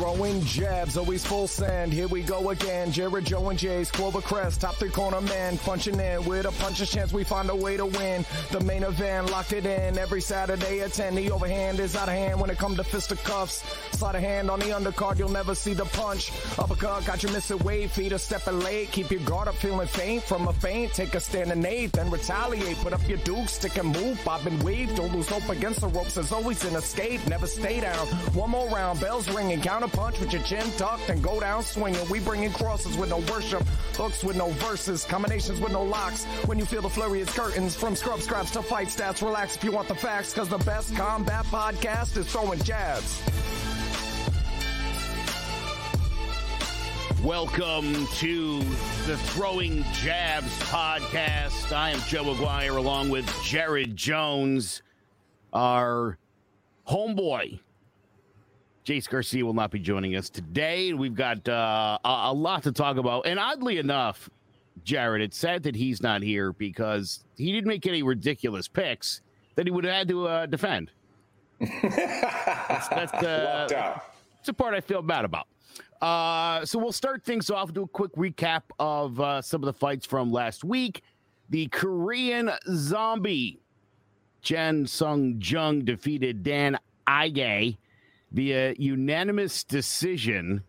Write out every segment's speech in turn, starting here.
Throwing jabs, always full send. Here we go again. Jared, Joe, and Jay's Clover Crest. Top three corner man. Punching in with a puncher's chance. We find a way to win. The main event, locked it in. Every Saturday at 10. The overhand is out of hand when it comes to fisticuffs. Slide a hand on the undercard. You'll never see the punch. Uppercut, got you missing weight. Feet are stepping late. Keep your guard up, feeling faint. From a feint, take a stand and eight. Then retaliate. Put up your duke, stick and move. Bob and weave. Don't lose hope against the ropes. There's always an escape. Never stay down. One more round. Bells ringing. Counter punch with your chin tucked and go down swinging. We bringing crosses with no worship, hooks with no verses, combinations with no locks. When you feel the flurry, it's curtains. From scrub scraps to fight stats, relax if you want the facts, because the best combat podcast is throwing jabs. Welcome to the Throwing Jabs podcast. I am Joe McGuire along with Jared Jones, our homeboy Jace Garcia will not be joining us today. We've got uh, a, a, lot to talk about. And oddly enough, Jared, it's sad that he's not here because he didn't make any ridiculous picks that he would have had to uh, defend. that's, that's, uh, that's the part I feel bad about. Uh, so we'll start things off, do a quick recap of uh, some of the fights from last week. The Korean Zombie, Chan Sung Jung defeated Dan Ige via unanimous decision.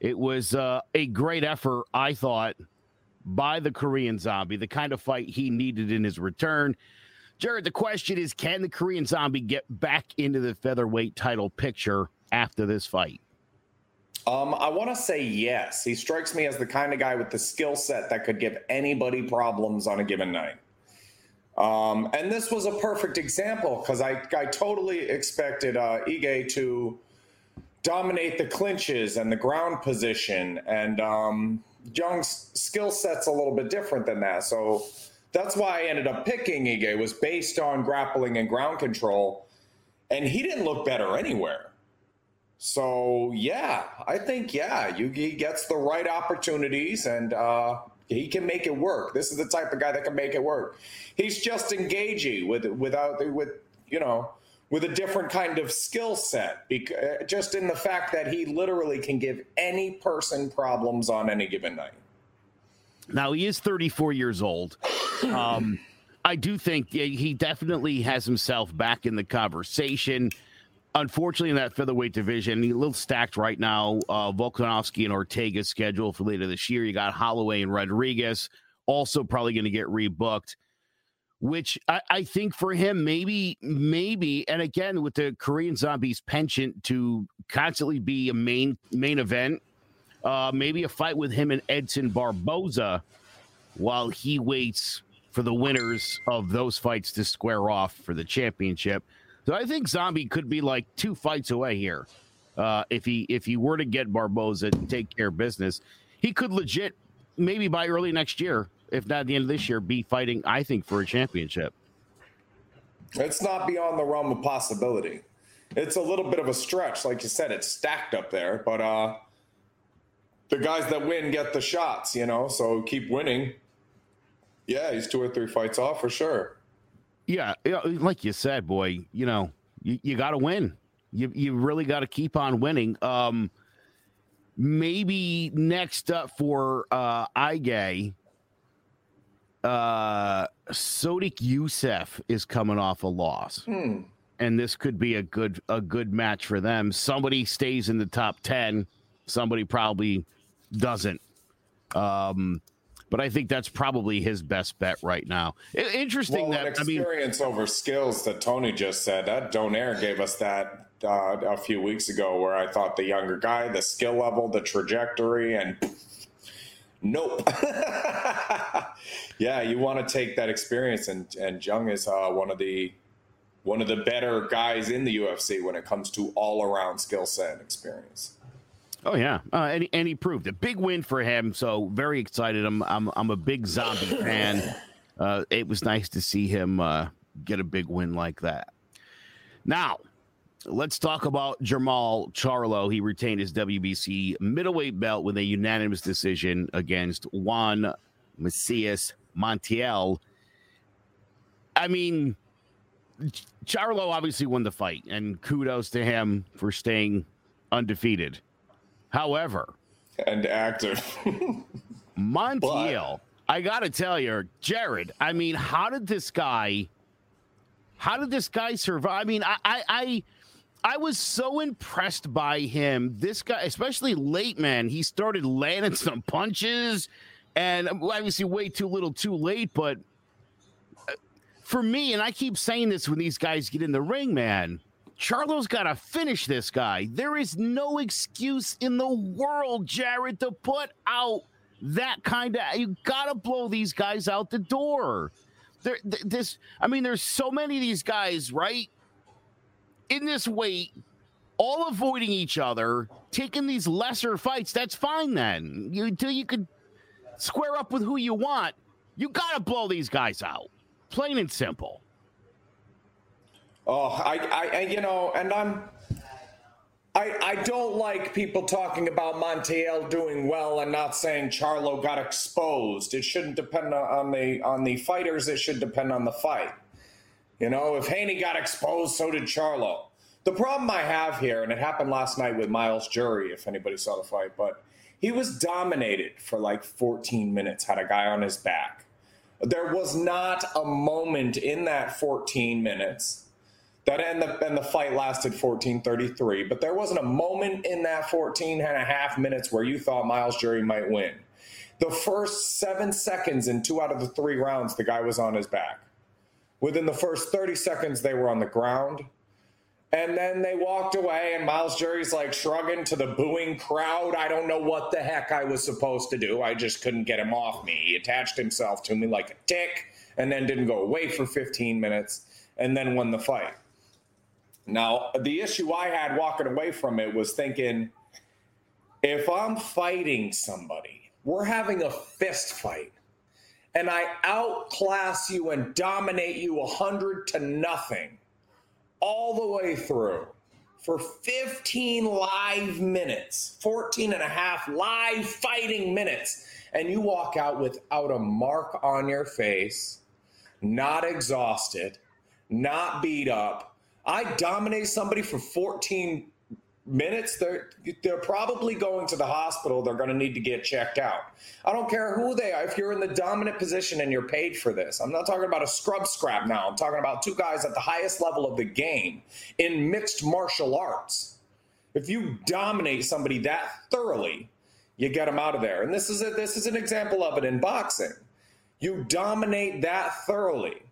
It was uh, a great effort, I thought, by the Korean Zombie, the kind of fight he needed in his return. Jared, the question is can the Korean Zombie get back into the featherweight title picture after this fight? Um, I want to say yes. He strikes me as the kind of guy with the skill set that could give anybody problems on a given night. Um, and this was a perfect example because I, I totally expected uh, Ige to dominate the clinches and the ground position. And um, Jung's skill set's a little bit different than that. So that's why I ended up picking Ige was based on grappling and ground control. And he didn't look better anywhere. So yeah, I think yeah, Yugi gets the right opportunities and uh, he can make it work. This is the type of guy that can make it work. He's just engaging with without with you know with a different kind of skill set. Because just in the fact that he literally can give any person problems on any given night. Now he is 34 years old. Um, I do think he definitely has himself back in the conversation unfortunately, in that featherweight division, a little stacked right now. Uh, Volkanovski and Ortega scheduled for later this year. You got Holloway and Rodriguez also probably going to get rebooked. Which I, I, think for him, maybe, maybe, and again with the Korean Zombies penchant to constantly be a main main event, uh, maybe a fight with him and Edson Barboza, while he waits for the winners of those fights to square off for the championship. So I think Zombie could be like two fights away here. Uh, if he if he were to get Barboza and take care of business, he could legit maybe by early next year, if not the end of this year, be fighting. I think for a championship. It's not beyond the realm of possibility. It's a little bit of a stretch, like you said. It's stacked up there, but uh, the guys that win get the shots, you know. So keep winning. Yeah, he's two or three fights off for sure. Yeah, like you said, boy, you know, you, you got to win. You you really got to keep on winning. Um, maybe next up for uh, Ige, uh, Sodiq Yusuff is coming off a loss, hmm. and this could be a good a good match for them. Somebody stays in the top ten, somebody probably doesn't. Um, but I think that's probably his best bet right now. Interesting well, that experience I mean, over skills that Tony just said. That Donaire gave us that uh, a few weeks ago, where I thought the younger guy, the skill level, the trajectory, and nope. yeah, you want to take that experience, and and Jung is uh, one of the one of the better guys in the UFC when it comes to all around skill set and experience. Oh yeah, uh, and, and he proved a big win for him. So very excited. I'm I'm I'm a big zombie fan. Uh, it was nice to see him uh, get a big win like that. Now, let's talk about Jermall Charlo. He retained his WBC middleweight belt with a unanimous decision against Juan Macias Montiel. I mean, Charlo obviously won the fight, and kudos to him for staying undefeated However, and active. Montiel, I got to tell you, Jared, I mean, how did this guy how did this guy survive? I mean, I I I, I was so impressed by him. This guy, especially late, man, he started landing some punches and obviously way too little too late, but uh, for me, and I keep saying this when these guys get in the ring, man, Charlo's got to finish this guy. There is no excuse in the world, Jared, to put out that kind of. You got to blow these guys out the door. There, this, I mean, there's so many of these guys, right? In this weight, all avoiding each other, taking these lesser fights. That's fine then. You until you could square up with who you want. You got to blow these guys out, plain and simple. Oh, I, I, you know, and I'm, I, I don't like people talking about Montiel doing well and not saying Charlo got exposed. It shouldn't depend on the on the fighters. It should depend on the fight. You know, if Haney got exposed, so did Charlo. The problem I have here, and it happened last night with Myles Jury, if anybody saw the fight, but he was dominated for like 14 minutes, had a guy on his back. There was not a moment in that 14 minutes that and the and the fight lasted 14:33, but there wasn't a moment in that 14 and a half minutes where you thought Myles Jury might win. The first 7 seconds in two out of the 3 rounds the guy was on his back. Within the first 30 seconds they were on the ground. And then they walked away, and Myles Jury's like shrugging to the booing crowd. I don't know what the heck I was supposed to do. I just couldn't get him off me. He attached himself to me like a tick and then didn't go away for 15 minutes and then won the fight. Now, the issue I had walking away from it was thinking if I'm fighting somebody, we're having a fist fight, and I outclass you and dominate you 100 to nothing all the way through for 15 live minutes, 14 and a half live fighting minutes, and you walk out without a mark on your face, not exhausted, not beat up I dominate somebody for 14 minutes, they're they're probably going to the hospital. They're going to need to get checked out. I don't care who they are. If you're in the dominant position and you're paid for this, I'm not talking about a scrub scrap now. I'm talking about two guys at the highest level of the game in mixed martial arts. If you dominate somebody that thoroughly, you get them out of there. And this is a, this is an example of it in boxing. You dominate that thoroughly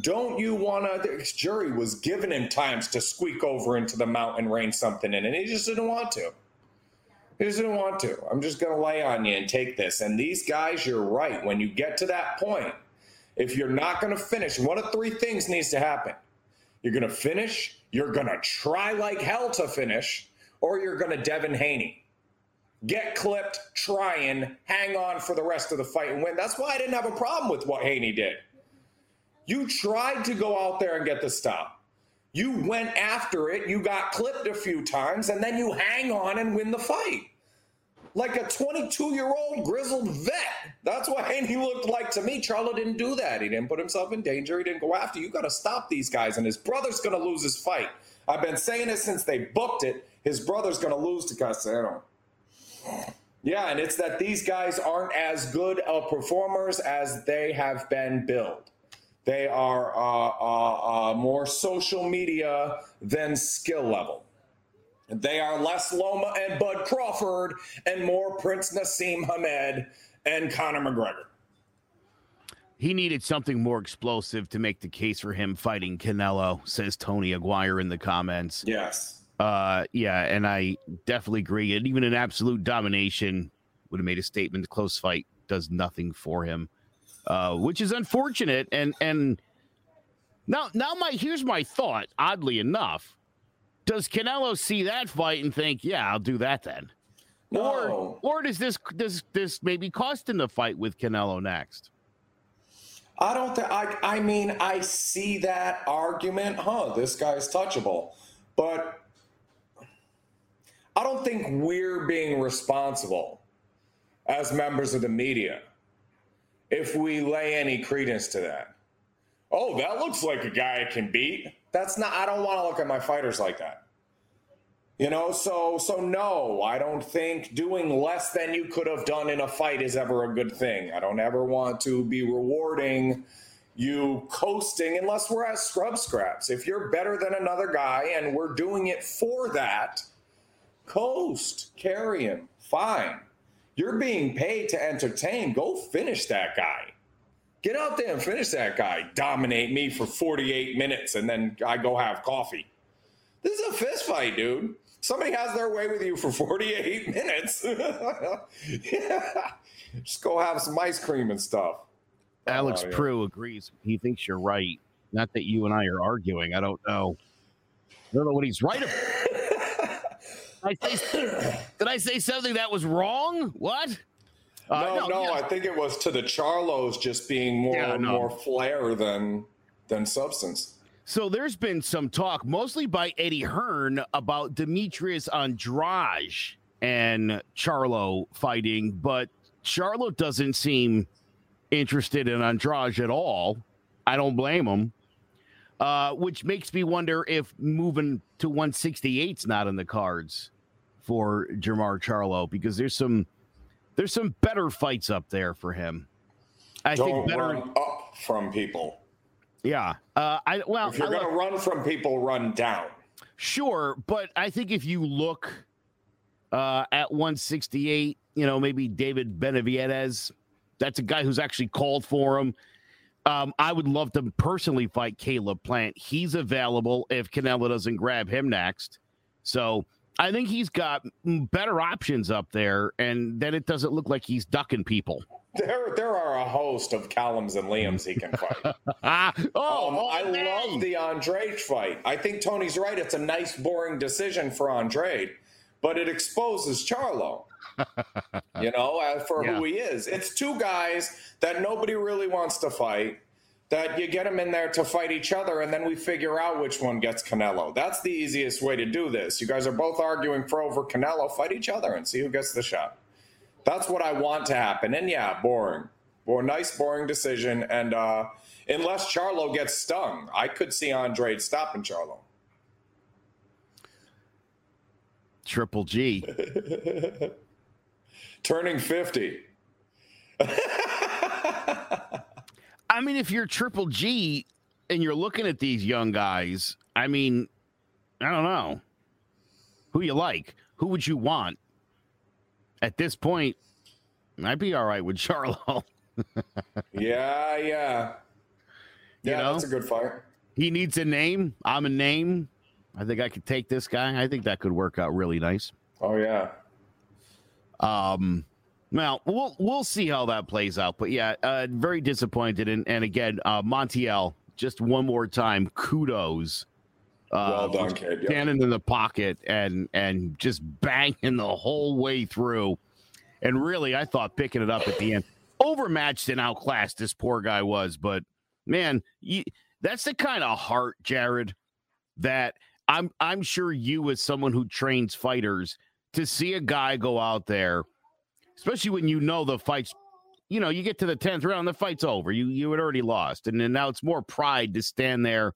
don't you want to? The jury was giving him times to squeak over into the mountain, rein something in, and he just didn't want to. He just didn't want to. I'm just going to lay on you and take this. And these guys, you're right. When you get to that point, if you're not going to finish, one of three things needs to happen. You're going to finish, you're going to try like hell to finish, or you're going to Devin Haney. Get clipped, try and hang on for the rest of the fight and win. That's why I didn't have a problem with what Haney did. You tried to go out there and get the stop. You went after it. You got clipped a few times, and then you hang on and win the fight. Like a 22 year old grizzled vet. That's what he looked like to me. Charlo didn't do that. He didn't put himself in danger. He didn't go after. You got to stop these guys, and his brother's going to lose his fight. I've been saying it since they booked it. His brother's going to lose to Casero. Yeah, and it's that these guys aren't as good of performers as they have been billed. They are uh, uh, uh, more social media than skill level. They are less Loma and Bud Crawford and more Prince Naseem Hamed and Conor McGregor. He needed something more explosive to make the case for him fighting Canelo, says Tony Aguirre in the comments. Yes. Uh, yeah, and I definitely agree. And even an absolute domination would have made a statement. The close fight does nothing for him uh, which is unfortunate. And and now now my here's my thought. Oddly enough, does Canelo see that fight and think, yeah, I'll do that then? No. Or or does this does this maybe cost him the fight with Canelo next? I don't think I I mean I see that argument, huh? This guy's touchable. But I don't think we're being responsible as members of the media if we lay any credence to that. Oh, that looks like a guy I can beat. That's not, I don't want to look at my fighters like that. You know, so so no, I don't think doing less than you could have done in a fight is ever a good thing. I don't ever want to be rewarding you coasting unless we're at scrub scraps. If you're better than another guy and we're doing it for that, coast, carry him, fine. You're being paid to entertain. Go finish that guy. Get out there and finish that guy. Dominate me for 48 minutes and then I go have coffee. This is a fist fight, dude. Somebody has their way with you for 48 minutes. yeah. Just go have some ice cream and stuff. Alex oh, yeah. Prue agrees. He thinks you're right. Not that you and I are arguing. I don't know. I don't know what he's right about. I say, did I say something that was wrong? What? Uh, no, no, no yeah. I think it was to the Charlos just being more yeah, no. more flair than than substance. So there's been some talk, mostly by Eddie Hearn, about Demetrius Andrade and Charlo fighting, but Charlo doesn't seem interested in Andrade at all. I don't blame him. Uh, which makes me wonder if moving to 168 is not in the cards for Jermall Charlo because there's some there's some better fights up there for him. I don't think better run up from people. Yeah. Uh, I well, if you're going to run from people, run down. Sure, but I think if you look uh, at 168, you know, maybe David Benavidez that's a guy who's actually called for him. Um, I would love to personally fight Caleb Plant. He's available if Canelo doesn't grab him next. So I think he's got better options up there, and then it doesn't look like he's ducking people. There, there are a host of Callums and Liams he can fight. oh, um, I love the Andrade fight. I think Tony's right. It's a nice, boring decision for Andrade, but it exposes Charlo you know, for yeah. who he is. It's two guys that nobody really wants to fight. That you get them in there to fight each other, and then we figure out which one gets Canelo. That's the easiest way to do this. You guys are both arguing for over Canelo. Fight each other and see who gets the shot. That's what I want to happen. And yeah, boring. Well, nice, boring decision. And uh, unless Charlo gets stung, I could see Andrade stopping Charlo. Triple G. turning 50. I mean, if you're Triple G and you're looking at these young guys, I mean, I don't know who you like. Who would you want? At this point, I'd be all right with Charlo. yeah, yeah. Yeah, you know? that's a good fight. He needs a name. I'm a name. I think I could take this guy. I think that could work out really nice. Oh yeah. Um, well, we'll we'll see how that plays out. But yeah, uh, very disappointed. And and again, uh, Montiel, just one more time, kudos. Uh, well done, kid. Standing in the pocket and and just banging the whole way through. And really, I thought picking it up at the end, overmatched and outclassed this poor guy was. But man, you, that's the kind of heart, Jared, that I'm I'm sure you, as someone who trains fighters, to see a guy go out there, especially when you know the fight's, you know, you get to the 10th round, the fight's over. You you had already lost. And then now it's more pride to stand there,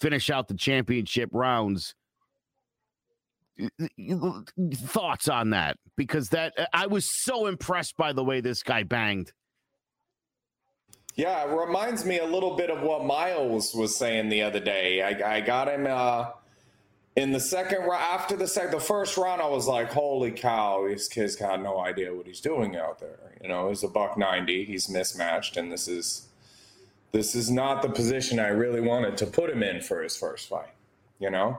finish out the championship rounds. Thoughts on that? Because that I was so impressed by the way this guy banged. Yeah, it reminds me a little bit of what Miles was saying the other day. I, I got him uh, in the second round, after the second, the first round, I was like, "Holy cow! This kid's got no idea what he's doing out there." You know, he's a buck ninety. He's mismatched, and this is this is not the position I really wanted to put him in for his first fight. You know,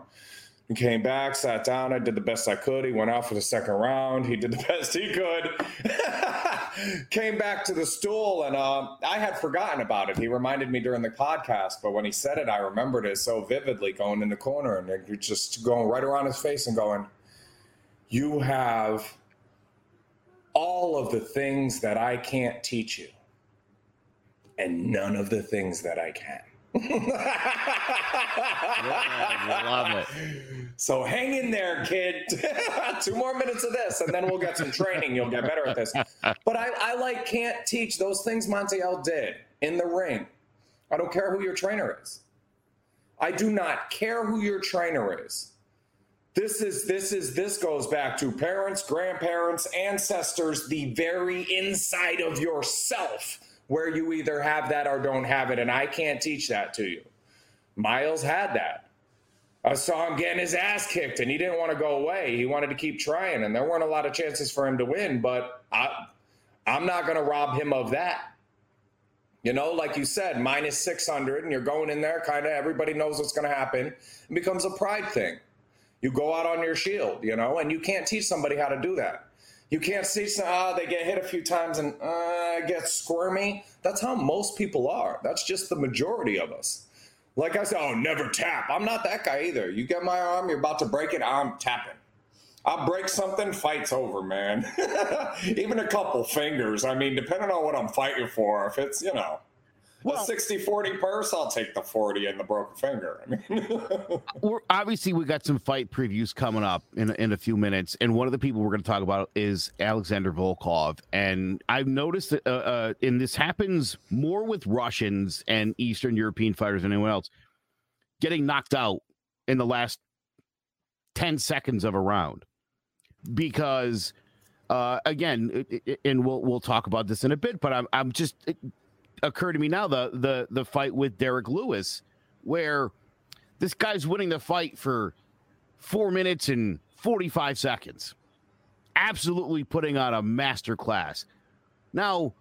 he came back, sat down. I did the best I could. He went out for the second round. He did the best he could. came back to the stool, and uh, I had forgotten about it. He reminded me during the podcast, but when he said it, I remembered it so vividly going in the corner and just going right around his face and going, You have all of the things that I can't teach you, and none of the things that I can. Yeah, love it. So hang in there, kid. Two more minutes of this, and then we'll get some training. You'll get better at this. But I, I like can't teach those things Montiel did in the ring. I don't care who your trainer is. I do not care who your trainer is. this is this is this goes back to parents, grandparents, ancestors, the very inside of yourself where you either have that or don't have it and I can't teach that to you. Miles had that. I saw him getting his ass kicked and he didn't want to go away. He wanted to keep trying and there weren't a lot of chances for him to win, but I I'm not going to rob him of that. You know, like you said, minus 600, and you're going in there, kind of everybody knows what's going to happen. It becomes a pride thing. You go out on your shield, you know, and you can't teach somebody how to do that. You can't see them, ah, they get hit a few times and uh, get squirmy. That's how most people are. That's just the majority of us. Like I said, oh, never tap. I'm not that guy either. You get my arm, you're about to break it, I'm tapping. I break something, fight's over, man. Even a couple fingers. I mean, depending on what I'm fighting for, if it's, you know, well, a 60 40 purse, I'll take the 40 and the broken finger. I mean, we're, obviously, we got some fight previews coming up in, in a few minutes. And one of the people we're going to talk about is Alexander Volkov. And I've noticed that, uh, uh, and this happens more with Russians and Eastern European fighters than anyone else, getting knocked out in the last 10 seconds of a round because uh, again, and we'll we'll talk about this in a bit, but I'm I'm just it occurred to me now the the the fight with Derrick Lewis, where this guy's winning the fight for four minutes and 45 seconds, absolutely putting on a master class. Now,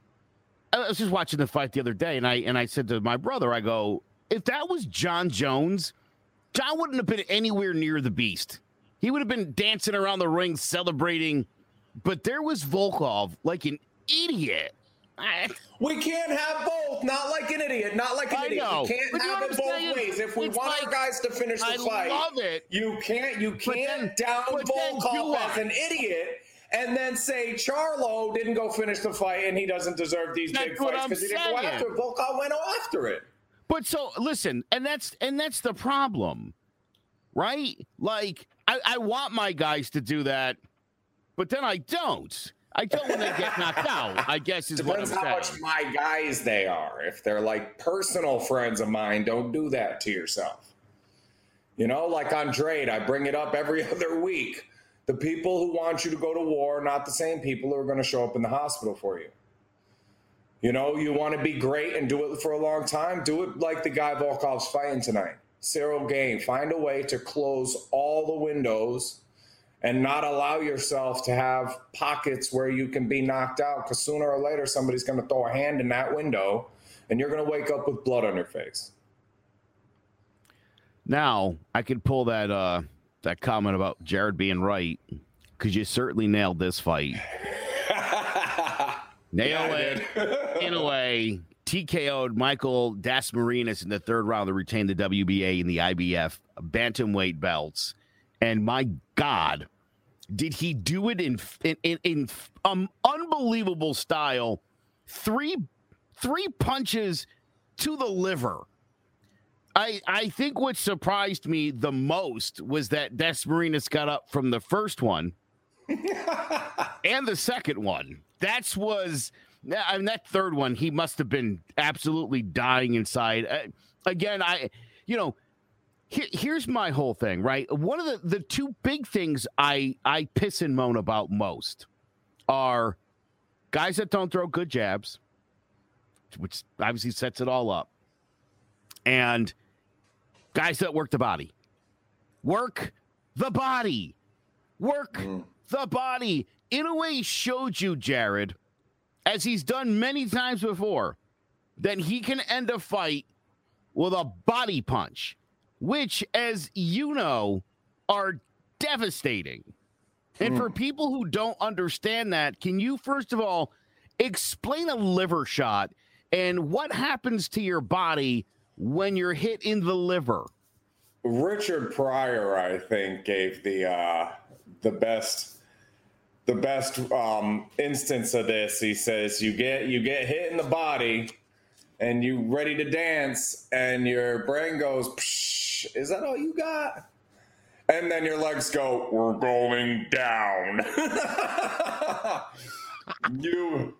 I was just watching the fight the other day, and I and I said to my brother, I go, if that was Jon Jones, Jon wouldn't have been anywhere near the beast. He would have been dancing around the ring celebrating, but there was Volkov like an idiot. We can't have both. Not like an idiot. Not like an I idiot. Know. We can't but have it both saying? ways. If we it's want like, our guys to finish the I fight, love it. you can't. You can't then, down Volkov as an idiot and then say Charlo didn't go finish the fight and he doesn't deserve these that's big fights because he didn't go after it. Volkov went after it. But so listen, and that's and that's the problem, right? Like I, I want my guys to do that, but then I don't. I don't when they get knocked out. I guess is Depends what I'm saying. how much my guys they are. If they're like personal friends of mine, don't do that to yourself. You know, like Andrade, I bring it up every other week. The people who want you to go to war are not the same people who are going to show up in the hospital for you. You know, you want to be great and do it for a long time. Do it like the guy Volkov's fighting tonight. Ciryl Gane, find a way to close all the windows and not allow yourself to have pockets where you can be knocked out because sooner or later somebody's going to throw a hand in that window and you're going to wake up with blood on your face. Now, I could pull that uh that comment about Jared being right because you certainly nailed this fight. Nail yeah, it Inoue. TKO'd Michael Dasmariñas in the third round to retain the WBA and the IBF bantamweight belts. And my God, did he do it in in, in, in um, unbelievable style? Three three punches to the liver. I I think what surprised me the most was that Dasmariñas got up from the first one and the second one. That's was I mean, that third one, he must have been absolutely dying inside. Uh, again, I, you know, here's my whole thing, right? One of the the two big things I I piss and moan about most are guys that don't throw good jabs, which obviously sets it all up, and guys that work the body. Work the body. Work mm. the body. Inoue, showed you, Jared as he's done many times before, that he can end a fight with a body punch, which, as you know, are devastating. And for hmm. people who don't understand that, can you first of all explain a liver shot and what happens to your body when you're hit in the liver? Richard Pryor, I think, gave the uh, the best the best um, instance of this. He says you get you get hit in the body, and you're ready to dance, and your brain goes, "Is that all you got?" And then your legs go, "We're going down." you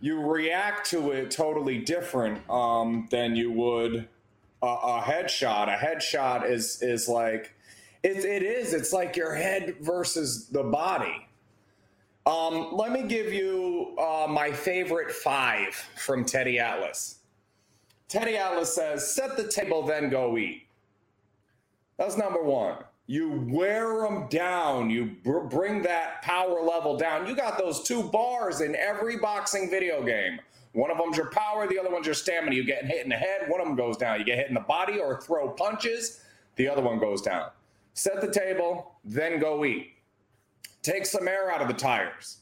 you react to it totally different um, than you would a, a headshot. A headshot is is like It, it is. It's like your head versus the body. Um, let me give you uh, my favorite five from Teddy Atlas. Teddy Atlas says, set the table, then go eat. That's number one. You wear them down. You br- bring that power level down. You got those two bars in every boxing video game. One of them's your power, the other one's your stamina. You get hit in the head, one of them goes down. You get hit in the body or throw punches, the other one goes down. Set the table, then go eat. Take some air out of the tires.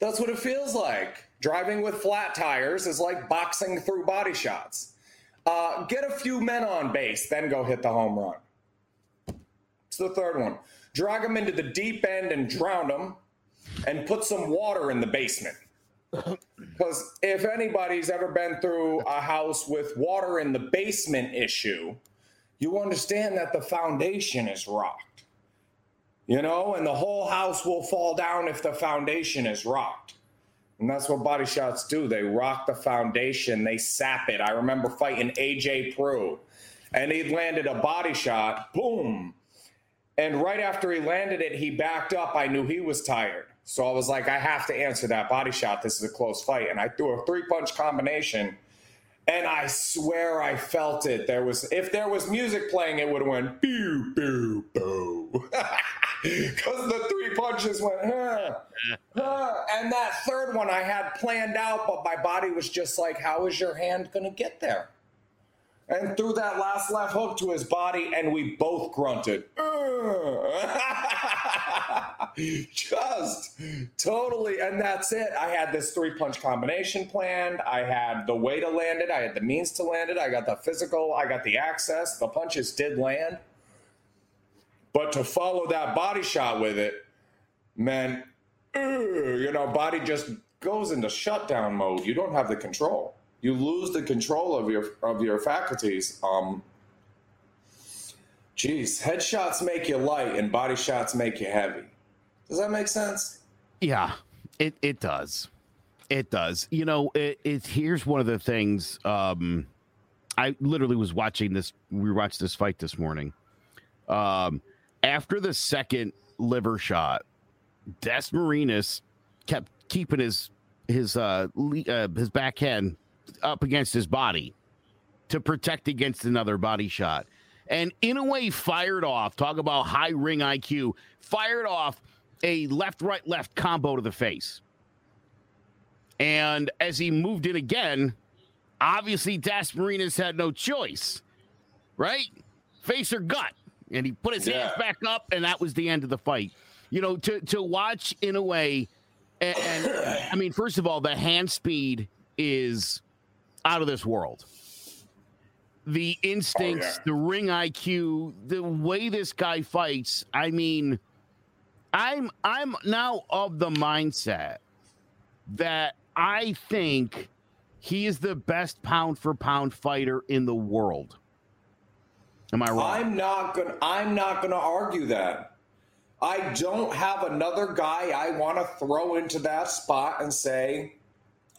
That's what it feels like. Driving with flat tires is like boxing through body shots. Uh, get a few men on base, then go hit the home run. It's the third one. Drag them into the deep end and drown them, and put some water in the basement. Because if anybody's ever been through a house with water in the basement issue, you understand that the foundation is rocked. You know, and the whole house will fall down if the foundation is rocked. And that's what body shots do. They rock the foundation, they sap it. I remember fighting AJ Prue, and he landed a body shot, boom. And right after he landed it, he backed up. I knew he was tired. So I was like, I have to answer that body shot. This is a close fight. And I threw a three punch combination. And I swear I felt it. There was, if there was music playing, it would have went boo, boo, boo. Because the three punches went, huh, huh. And that third one I had planned out, but my body was just like, how is your hand going to get there? And threw that last left hook to his body, and we both grunted. Just totally, and that's it. I had this three punch combination planned. I had the way to land it. I had the means to land it. I got the physical. I got the access. The punches did land. But to follow that body shot with it, man, you know, body just goes into shutdown mode. You don't have the control you lose the control of your of your faculties. Um, geez, headshots make you light and body shots make you heavy. Does that make sense? Yeah, it it does. It does. You know, it, it here's one of the things. Um, I literally was watching this. We watched this fight this morning. Um, after the second liver shot, Dasmariñas kept keeping his his uh, uh his backhand up against his body to protect against another body shot. And Inoue, fired off, talk about high ring IQ, fired off a left, right, left combo to the face. And as he moved in again, obviously Dasmariñas had no choice, right? Face or gut. And he put his yeah. hands back up, and that was the end of the fight. You know, to to watch Inoue, and, and I mean, first of all, the hand speed is out of this world. The instincts, oh, yeah. the ring IQ, the way this guy fights. I mean, I'm I'm now of the mindset that I think he is the best pound for pound fighter in the world. Am I wrong? I'm not gonna I'm not gonna argue that. I don't have another guy I want to throw into that spot and say,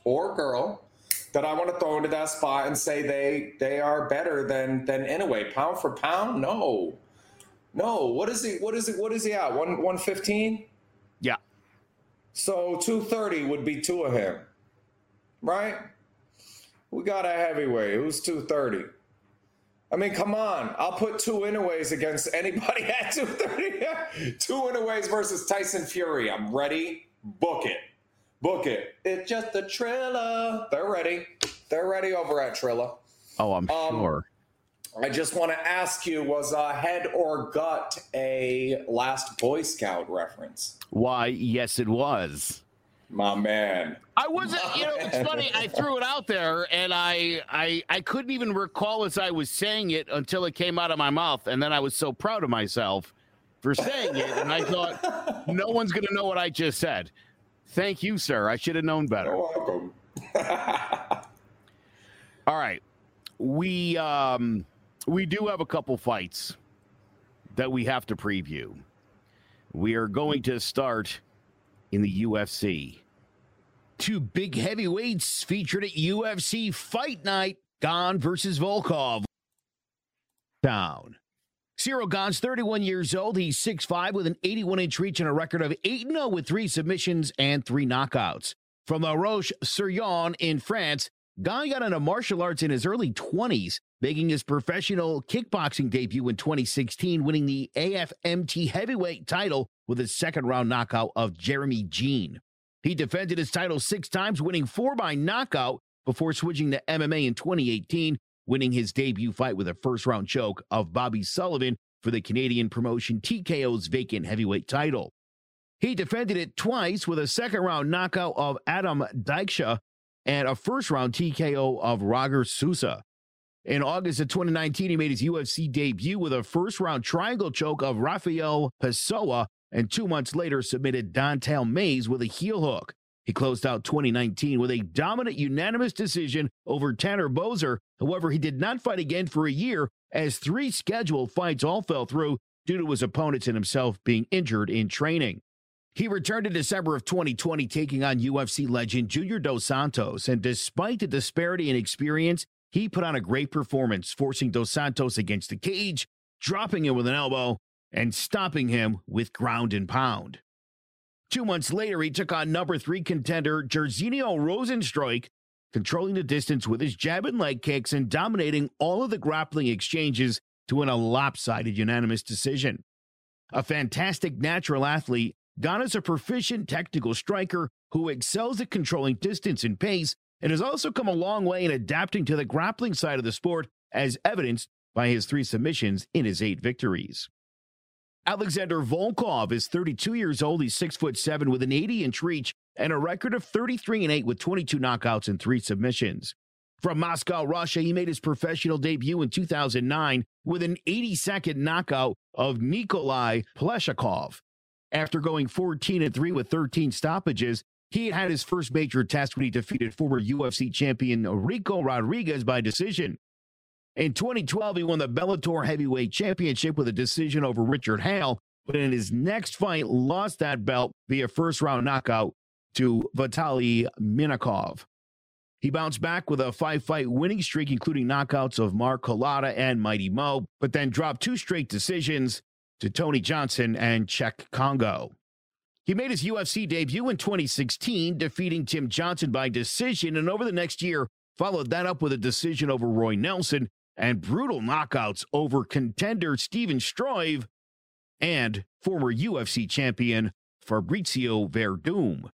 or girl, that I want to throw into that spot and say they they are better than than Inoue pound for pound. No, no. What is he? What is it? What is he at? One one fifteen. Yeah. So two thirty would be two of him, right? We got a heavyweight who's two thirty. I mean, come on. I'll put two Inoues against anybody at 230. two Inoues versus Tyson Fury. I'm ready. Book it. Book it. It's just a Triller. They're ready. They're ready over at Triller. Oh, I'm um, sure. I just want to ask you was uh, head or gut a last Boy Scout reference? Why, yes, it was. My man. I wasn't, you know, it's funny. I threw it out there and I, I I couldn't even recall as I was saying it until it came out of my mouth. And then I was so proud of myself for saying it. And I thought, no one's going to know what I just said. Thank you, sir. I should have known better. You're welcome. All right. We um we do have a couple fights that we have to preview. We are going to start in the UFC. Two big heavyweights featured at UFC Fight Night. Gane versus Volkov. Down. Ciryl Gane's 31 years old. He's 6'5 with an 81 inch reach and a record of 8 0 with three submissions and three knockouts. From La Roche sur Yon in France, Gane got into martial arts in his early 20s, making his professional kickboxing debut in 2016, winning the AFMT heavyweight title with a second round knockout of Jeremy Jean. He defended his title six times, winning four by knockout before switching to MMA in 2018, winning his debut fight with a first round choke of Bobby Sullivan for the Canadian promotion TKO's vacant heavyweight title. He defended it twice with a second round knockout of Adam Dijkstra and a first round TKO of Roger Sousa. In August of 2019, he made his UFC debut with a first round triangle choke of Rafael Pessoa, and two months later submitted Don'Tale Mayes with a heel hook. He closed out 2019 with a dominant unanimous decision over Tanner Boser. However, he did not fight again for a year as three scheduled fights all fell through due to his opponents and himself being injured in training. He returned in December of 2020, taking on UFC legend Junior Dos Santos. And despite the disparity in experience, he put on a great performance, forcing Dos Santos against the cage, dropping him with an elbow, and stopping him with ground and pound. Two months later, he took on number three contender Jairzinho Rozenstruik, controlling the distance with his jab and leg kicks and dominating all of the grappling exchanges to win a lopsided unanimous decision. A fantastic natural athlete, Gane is a proficient technical striker who excels at controlling distance and pace and has also come a long way in adapting to the grappling side of the sport, as evidenced by his three submissions in his eight victories. Alexander Volkov is 32 years old. He's six foot seven with an 80 inch reach and a record of 33 and 8 with 22 knockouts and three submissions. From Moscow, Russia, he made his professional debut in 2009 with an 80 second knockout of Nikolai Pleshakov. After going 14 and 3 with 13 stoppages, he had his first major test when he defeated former UFC champion Ricco Rodriguez by decision. In 2012, he won the Bellator Heavyweight Championship with a decision over Richard Hale, but in his next fight, lost that belt via first round knockout to Vitaly Minakov. He bounced back with a five fight winning streak, including knockouts of Mark Collada and Mighty Mo, but then dropped two straight decisions to Tony Johnson and Cheick Kongo. He made his UFC debut in 2016, defeating Tim Johnson by decision, and over the next year, followed that up with a decision over Roy Nelson and brutal knockouts over contender Stefan Struve and former UFC champion Fabricio Werdum.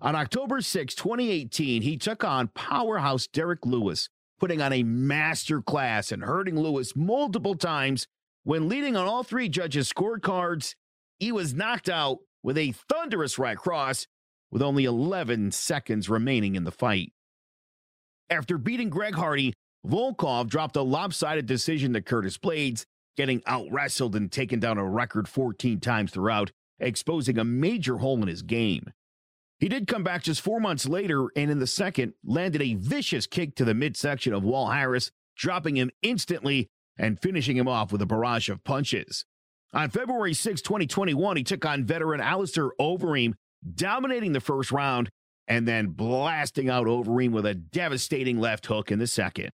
On October 6, 2018, he took on powerhouse Derrick Lewis, putting on a master class and hurting Lewis multiple times when leading on all three judges' scorecards, he was knocked out with a thunderous right cross with only 11 seconds remaining in the fight. After beating Greg Hardy, Volkov dropped a lopsided decision to Curtis Blaydes, getting out wrestled and taken down a record 14 times throughout, exposing a major hole in his game. He did come back just four months later and in the second landed a vicious kick to the midsection of Walt Harris, dropping him instantly and finishing him off with a barrage of punches. On February 6, 2021, he took on veteran Alistair Overeem, dominating the first round and then blasting out Overeem with a devastating left hook in the second.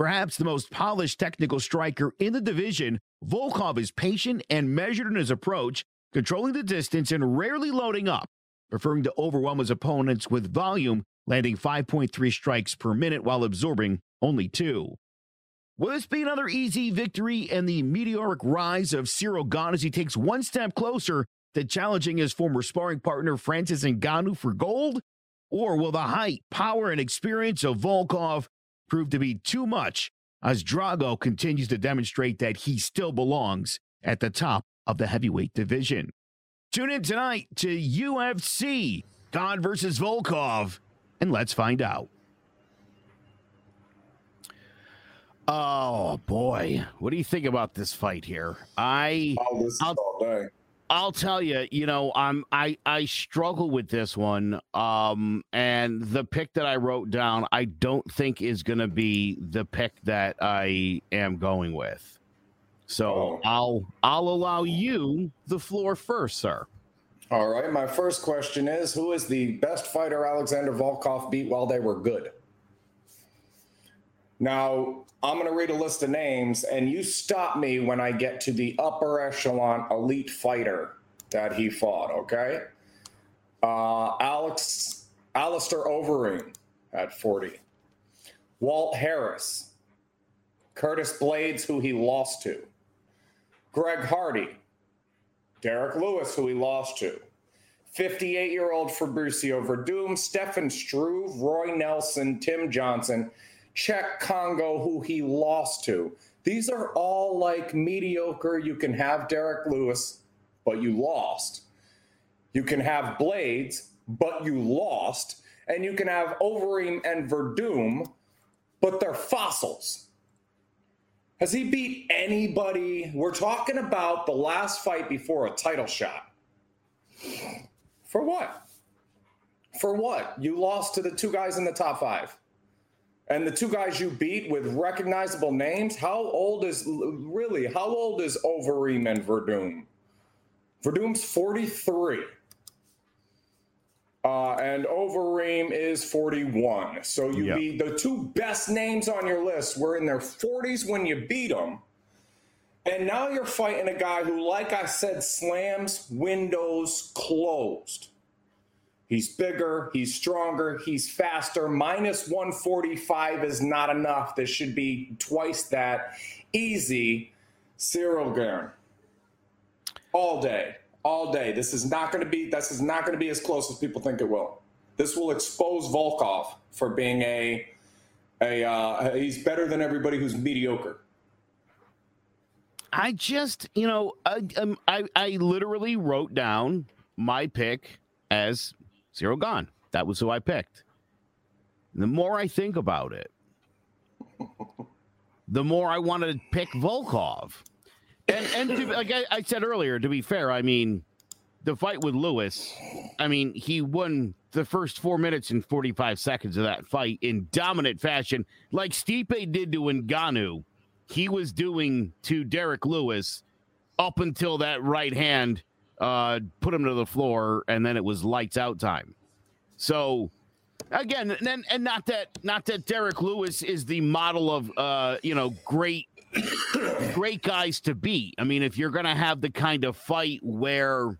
Perhaps the most polished technical striker in the division, Volkov is patient and measured in his approach, controlling the distance and rarely loading up, preferring to overwhelm his opponents with volume, landing 5.3 strikes per minute while absorbing only two. Will this be another easy victory and the meteoric rise of Ciryl Gane as he takes one step closer to challenging his former sparring partner Francis Ngannou for gold? Or will the height, power, and experience of Volkov prove to be too much as Drago continues to demonstrate that he still belongs at the top of the heavyweight division? Tune in tonight to UFC Gane versus Volkov, and let's find out. Oh boy, what do you think about this fight here? I Oh, this is I'll- all day. I'll tell you, you know, I'm I I struggle with this one. Um and the pick that I wrote down, I don't think is going to be the pick that I am going with. So, Oh. I'll I'll allow you the floor first, sir. All right. My first question is Who is the best fighter Alexander Volkov beat while they were good? Now, I'm going to read a list of names, and you stop me when I get to the upper echelon elite fighter that he fought, okay? Uh, Alex, Alistair Overeem at 40. Walt Harris. Curtis Blaydes, who he lost to. Greg Hardy. Derrick Lewis, who he lost to. 58 year old Fabricio Werdum, Stefan Struve, Roy Nelson, Tim Johnson, Cheick Kongo, who he lost to. These are all like mediocre. You can have Derrick Lewis, but you lost. You can have Blaydes, but you lost. And you can have Overeem and Werdum, but they're fossils. Has he beat anybody? We're talking about the last fight before a title shot. For what? For what? You lost to the two guys in the top five and the two guys you beat with recognizable names, how old is really how old is Overeem and Werdum? Werdum's 43. Uh, and Overeem is 41. So you yep. beat the two best names on your list were in their 40s when you beat them. And now you're fighting a guy who, like I said, slams windows closed. He's bigger, he's stronger, he's faster. Minus 145 is not enough. This should be twice that. Easy. Ciryl Gane. All day. All day. This is not going to be this is not going to be as close as people think it will. This will expose Volkov for being a a uh, he's better than everybody who's mediocre. I just, you know, I, um, I I literally wrote down my pick as Ciryl Gane. That was who I picked. The more I think about it, the more I want to pick Volkov. And and to, like I, I said earlier, to be fair, I mean, the fight with Lewis, I mean, he won the first four minutes and 45 seconds of that fight in dominant fashion, like Stipe did to Ngannou. He was doing to Derrick Lewis up until that right hand uh, put him to the floor, and then it was lights out time. So again, and and not that not that Derrick Lewis is the model of uh, you know great great guys to beat. I mean, if you're gonna have the kind of fight where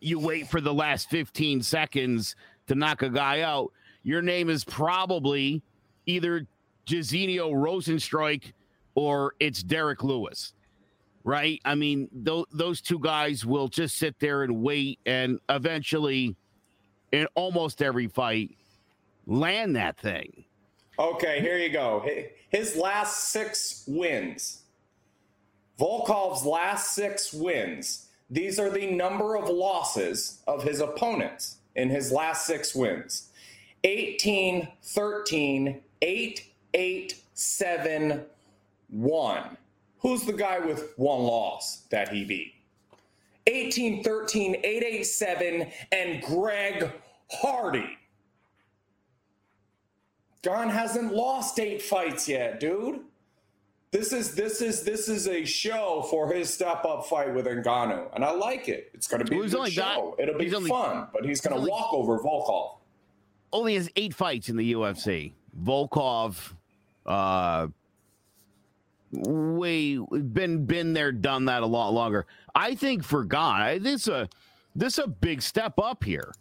you wait for the last 15 seconds to knock a guy out, your name is probably either Jairzinho Rozenstruik or it's Derrick Lewis right? I mean, th- those two guys will just sit there and wait, and eventually, in almost every fight, land that thing. Okay, here you go. His last six wins. Volkov's last six wins. These are the number of losses of his opponents in his last six wins 18, 13, 8, 8, 7, 1. Who's the guy with one loss that he beat? 18 13, 887, and Greg Hardy. Gane hasn't lost eight fights yet, dude. This is this is this is a show for his step up fight with Ngannou, and I like it. It's going to be well, a good show. Got, It'll be only, fun, but he's going to walk over Volkov. Only has eight fights in the UFC. Volkov, uh, way been been there, done that a lot longer. I think for Gane, this a this a big step up here.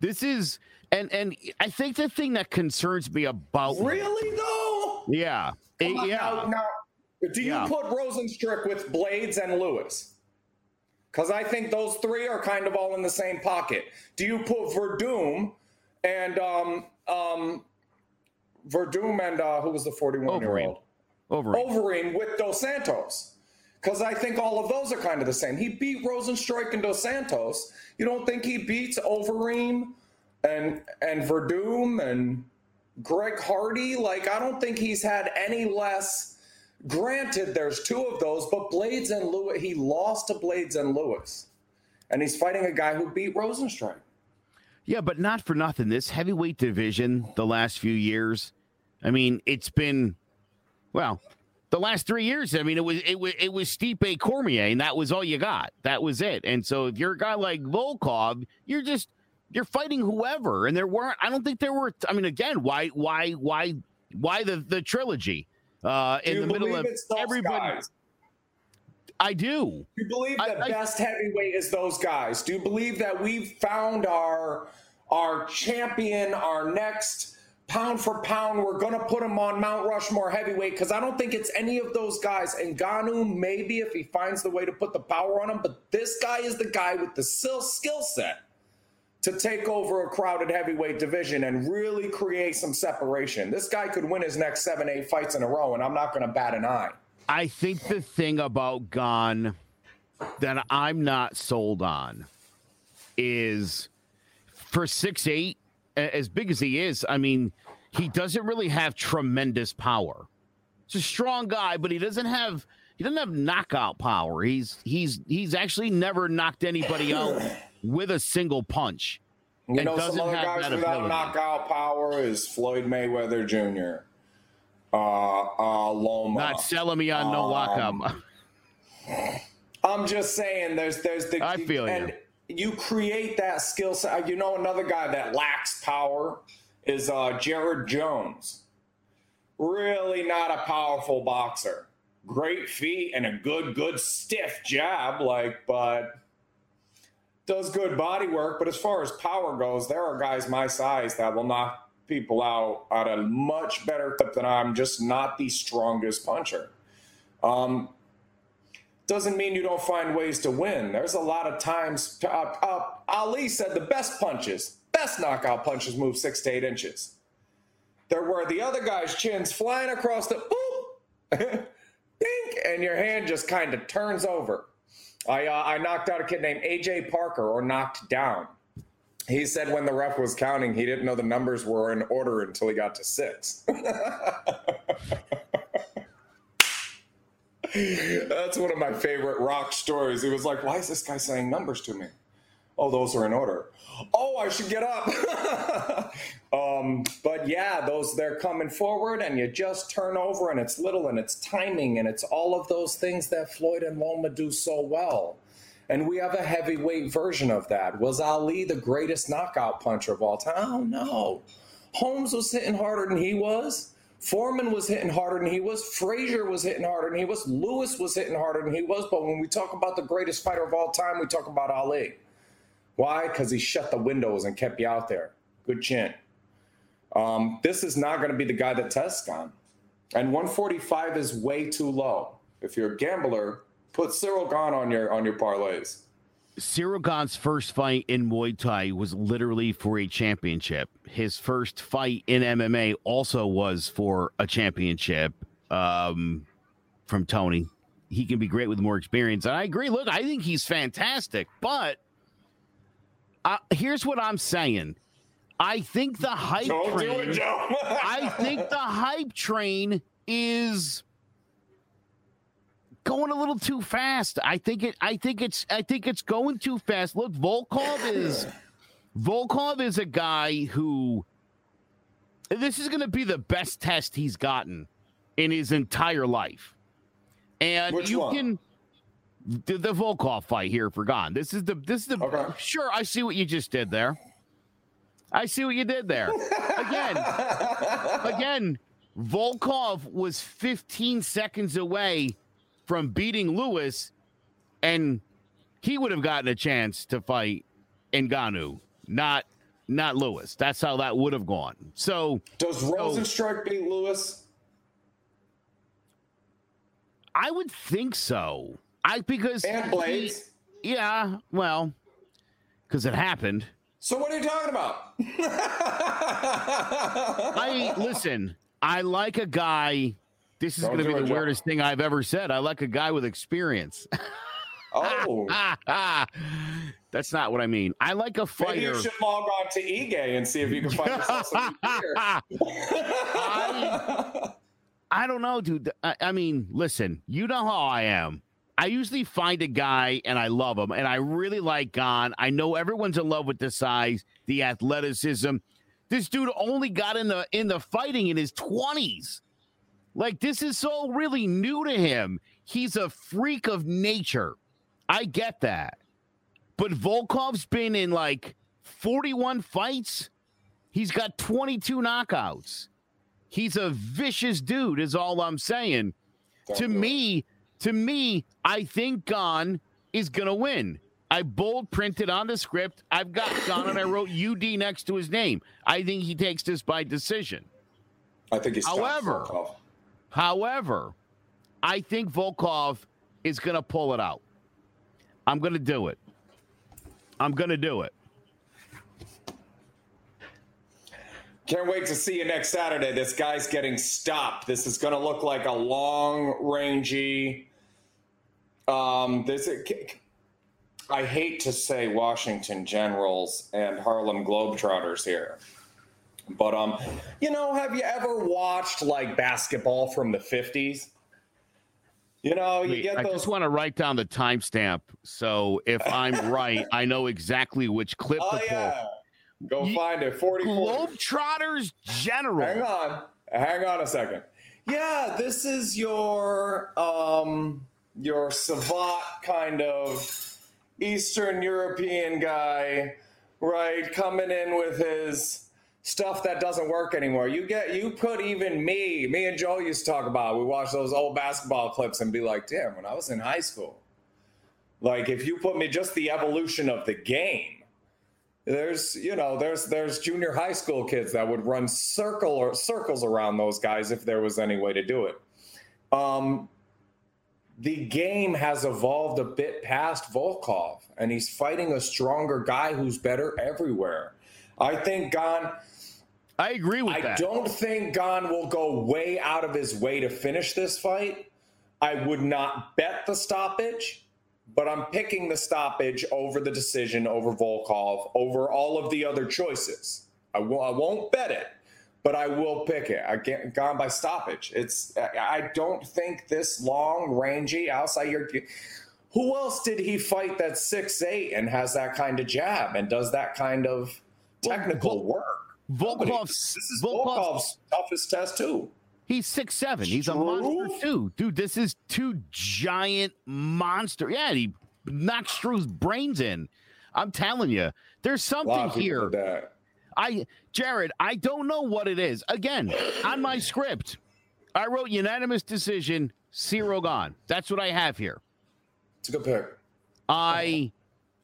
This is and and I think the thing that concerns me about really though, yeah, it, yeah. Now, now, do you yeah. put Rozenstruik with Blaydes and Lewis? Because I think those three are kind of all in the same pocket. Do you put Werdum and um um Werdum and uh, who was the forty-one year old? Overeem. Overeem with Dos Santos. Because I think all of those are kind of the same. He beat Rozenstruik and Dos Santos. You don't think he beats Overeem and and Werdum and Greg Hardy? Like, I don't think he's had any less. Granted, there's two of those, but Blaydes and Lewis, he lost to Blaydes and Lewis. And he's fighting a guy who beat Rozenstruik. Yeah, but not for nothing. This heavyweight division, the last few years, I mean, it's been well, the last three years, I mean, it was it was it was Stipe Cormier, and that was all you got. That was it. And so, if you're a guy like Volkov, you're just you're fighting whoever. And there weren't. I don't think there were. I mean, again, why why why Why the the trilogy? Uh, in the middle of everybody. Guys? I do. Do you believe the I, best heavyweight is those guys? Do you believe that we've found our our champion, our next pound for pound? We're going to put him on Mount Rushmore heavyweight because I don't think it's any of those guys. And Ngannou, maybe if he finds the way to put the power on him, but this guy is the guy with the skill set to take over a crowded heavyweight division and really create some separation. This guy could win his next seven, eight fights in a row, and I'm not going to bat an eye. I think the thing about Gane that I'm not sold on is for six eight, as big as he is. I mean, he doesn't really have tremendous power. He's a strong guy, but he doesn't have he doesn't have knockout power. He's he's he's actually never knocked anybody out with a single punch. You know, some other guys without knockout power is Floyd Mayweather Jr uh, uh, Loma. Not selling me on no um, lockup. I'm just saying, there's there's the I feel and you. You create that skill set. You know, another guy that lacks power is uh, Jared Jones. Really not a powerful boxer. Great feet and a good, good stiff jab, like, but does good body work. But as far as power goes, there are guys my size that will knock people out at a much better clip than I'm just not the strongest puncher. Um, doesn't mean you don't find ways to win. There's a lot of times. To, uh, uh, Ali said the best punches, best knockout punches move six to eight inches. There were the other guy's chins flying across the boop, dink, and your hand just kind of turns over. I uh, I knocked out a kid named AJ Parker or knocked down he said when the ref was counting, he didn't know the numbers were in order until he got to six. That's one of my favorite rock stories. He was like, Why is this guy saying numbers to me? Oh, those are in order. Oh, I should get up. um, but yeah, those they're coming forward, and you just turn over, and it's little, and it's timing, and it's all of those things that Floyd and Loma do so well. And we have a heavyweight version of that. Was Ali the greatest knockout puncher of all time? Oh, no. Holmes was hitting harder than he was. Foreman was hitting harder than he was. Frazier was hitting harder than he was. Lewis was hitting harder than he was. But when we talk about the greatest fighter of all time, we talk about Ali. Why? Because he shut the windows and kept you out there. Good chin. Um, this is not going to be the guy that tests on. And 145 is way too low. If you're a gambler, put Ciryl Gane on your on your parlays. Ciryl Gane's first fight in Muay Thai was literally for a championship. His first fight in MMA also was for a championship. Um, from Tony, he can be great with more experience. And I agree. Look, I think he's fantastic. But uh, here's what I'm saying. I think the hype Don't train. It, I think the hype train is going a little too fast. I think it. I think it's. I think it's going too fast. Look, Volkov is. Volkov is a guy who. This is going to be the best test he's gotten in his entire life, and Which you one? can. The, the Volkov fight here for Gane. This is the. This is the. Okay. Sure, I see what you just did there. I see what you did there. Again, again, Volkov was 15 seconds away from beating Lewis, and he would have gotten a chance to fight Ngannou, not not Lewis. That's how that would have gone. So does Rozenstruik so, beat Lewis? I would think so. I because and Blaydes. He, yeah, well, because it happened. So what are you talking about? I listen. I like a guy this is going to be the weirdest thing I've ever said. I like a guy with experience. Oh, that's not what I mean. I like a fighter. Maybe you should log on to eGay and see if you can find yourself some I, I don't know, dude. I, I mean, listen, you know how I am. I usually find a guy and I love him, and I really like Gane. I know everyone's in love with the size, the athleticism. This dude only got in the in the fighting in his twenties. Like this is so really new to him. He's a freak of nature. I get that. But Volkov's been in like 41 fights. He's got 22 knockouts. He's a vicious dude, is all I'm saying. To me, to me, I think Gane is gonna win. I bold printed on the script. I've got Gane and I wrote UD next to his name. I think he takes this by decision. I think he's however, however, I think Volkov is going to pull it out. I'm going to do it. I'm going to do it. Can't wait to see you next Saturday. This guy's getting stopped. This is going to look like a long rangy. Um, this I hate to say Washington Generals and Harlem Globetrotters here. But um, you know, have you ever watched like basketball from the 50s? You know, you get those... I just want to write down the timestamp so if I'm right, I know exactly which clip oh, to yeah. Go you, find it. 40 Globetrotters General. Hang on. Hang on a second. Yeah, this is your um your savant kind of Eastern European guy, right, coming in with his stuff that doesn't work anymore. You get you put even me, me and Joe used to talk about. We watch those old basketball clips and be like, damn, when I was in high school. Like if you put me just the evolution of the game, there's you know there's there's junior high school kids that would run circle or circles around those guys if there was any way to do it. Um, the game has evolved a bit past Volkov, and he's fighting a stronger guy who's better everywhere. I think Gane. I agree with I that. I don't think Gane will go way out of his way to finish this fight. I would not bet the stoppage, but I'm picking the stoppage over the decision, over Volkov, over all of the other choices. I w- I won't bet it but I will pick it. I get Gane by stoppage. It's I don't think this long, rangy outside your. Who else did he fight that's six eight and has that kind of jab and does that kind of technical well, work? Volkov's this is Volkov's, Volkov's toughest test too. He's six seven. He's a monster too, dude. This is two giant monster. Yeah, he knocked Struve's brains in. I'm telling you, there's something here. I, Jared, I don't know what it is. Again, on my script, I wrote unanimous decision, Ciryl Gane. That's what I have here. It's a good pick. I,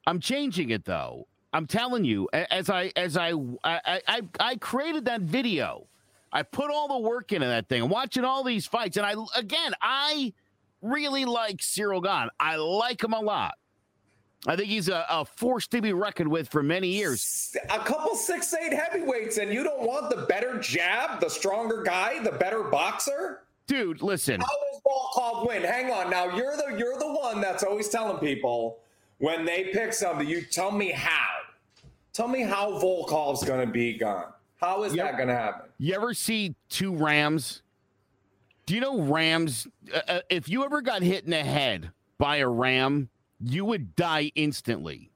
I'm changing it though. I'm telling you, as I as I I I, I created that video, I put all the work into that thing. I'm watching all these fights, and I again I really like Ciryl Gane. I like him a lot. I think he's a, a, force to be reckoned with for many years. A couple six eight heavyweights, and you don't want the better jab, the stronger guy, the better boxer. Dude, listen. How does Volkov win? Hang on, now you're the you're the one that's always telling people when they pick something. You tell me how. Tell me how Volkov's going to be gone. How is you that going to happen? You ever see two Rams? Do you know Rams? Uh, uh, if you ever got hit in the head by a Ram you would die instantly.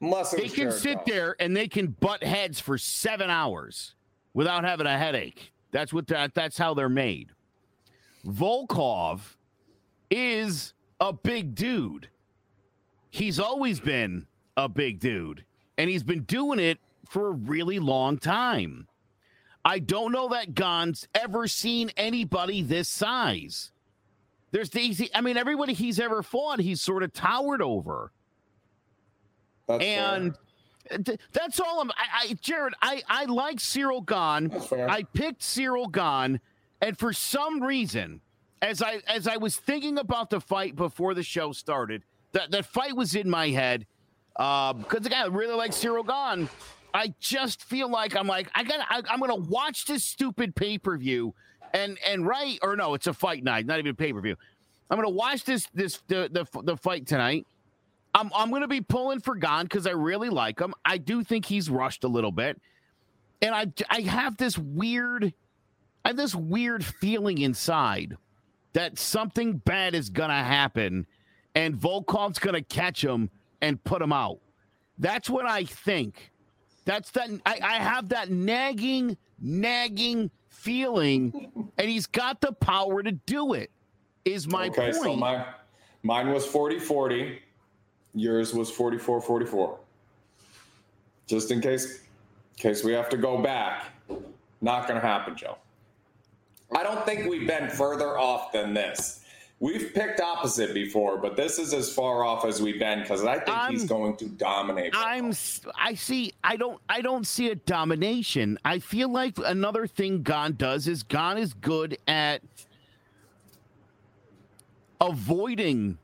Unless they can sit there and they can butt heads for seven hours without having a headache. That's what that, that's how they're made. Volkov is a big dude. He's always been a big dude, and he's been doing it for a really long time. I don't know that Gane's ever seen anybody this size. There's the I mean, everybody he's ever fought, he's sort of towered over. That's and th- that's all I'm. I, I, Jared, I I like Ciryl Gane. I picked Ciryl Gane, and for some reason, as I as I was thinking about the fight before the show started, that that fight was in my head. Because um, again, I really like Ciryl Gane. I just feel like I'm like I got I, I'm gonna watch this stupid pay per view and and right or no, it's a fight night, not even a pay per view. I'm gonna watch this this the the, the fight tonight. I'm I'm gonna be pulling for Gane because I really like him. I do think he's rushed a little bit, and I I have this weird, I have this weird feeling inside that something bad is gonna happen, and Volkov's gonna catch him and put him out. That's what I think. That's that. I, I have that nagging, nagging feeling, and he's got the power to do it. Is my okay, point. so my mine was 40 40. Yours was 44 44. Just in case in case we have to go back. Not gonna happen, Joe. I don't think we've been further off than this. We've picked opposite before, but this is as far off as we've been because I think I'm- he's going to dominate. I'm I see I don't I don't see a domination. I feel like another thing Gane does is Gane is good at avoiding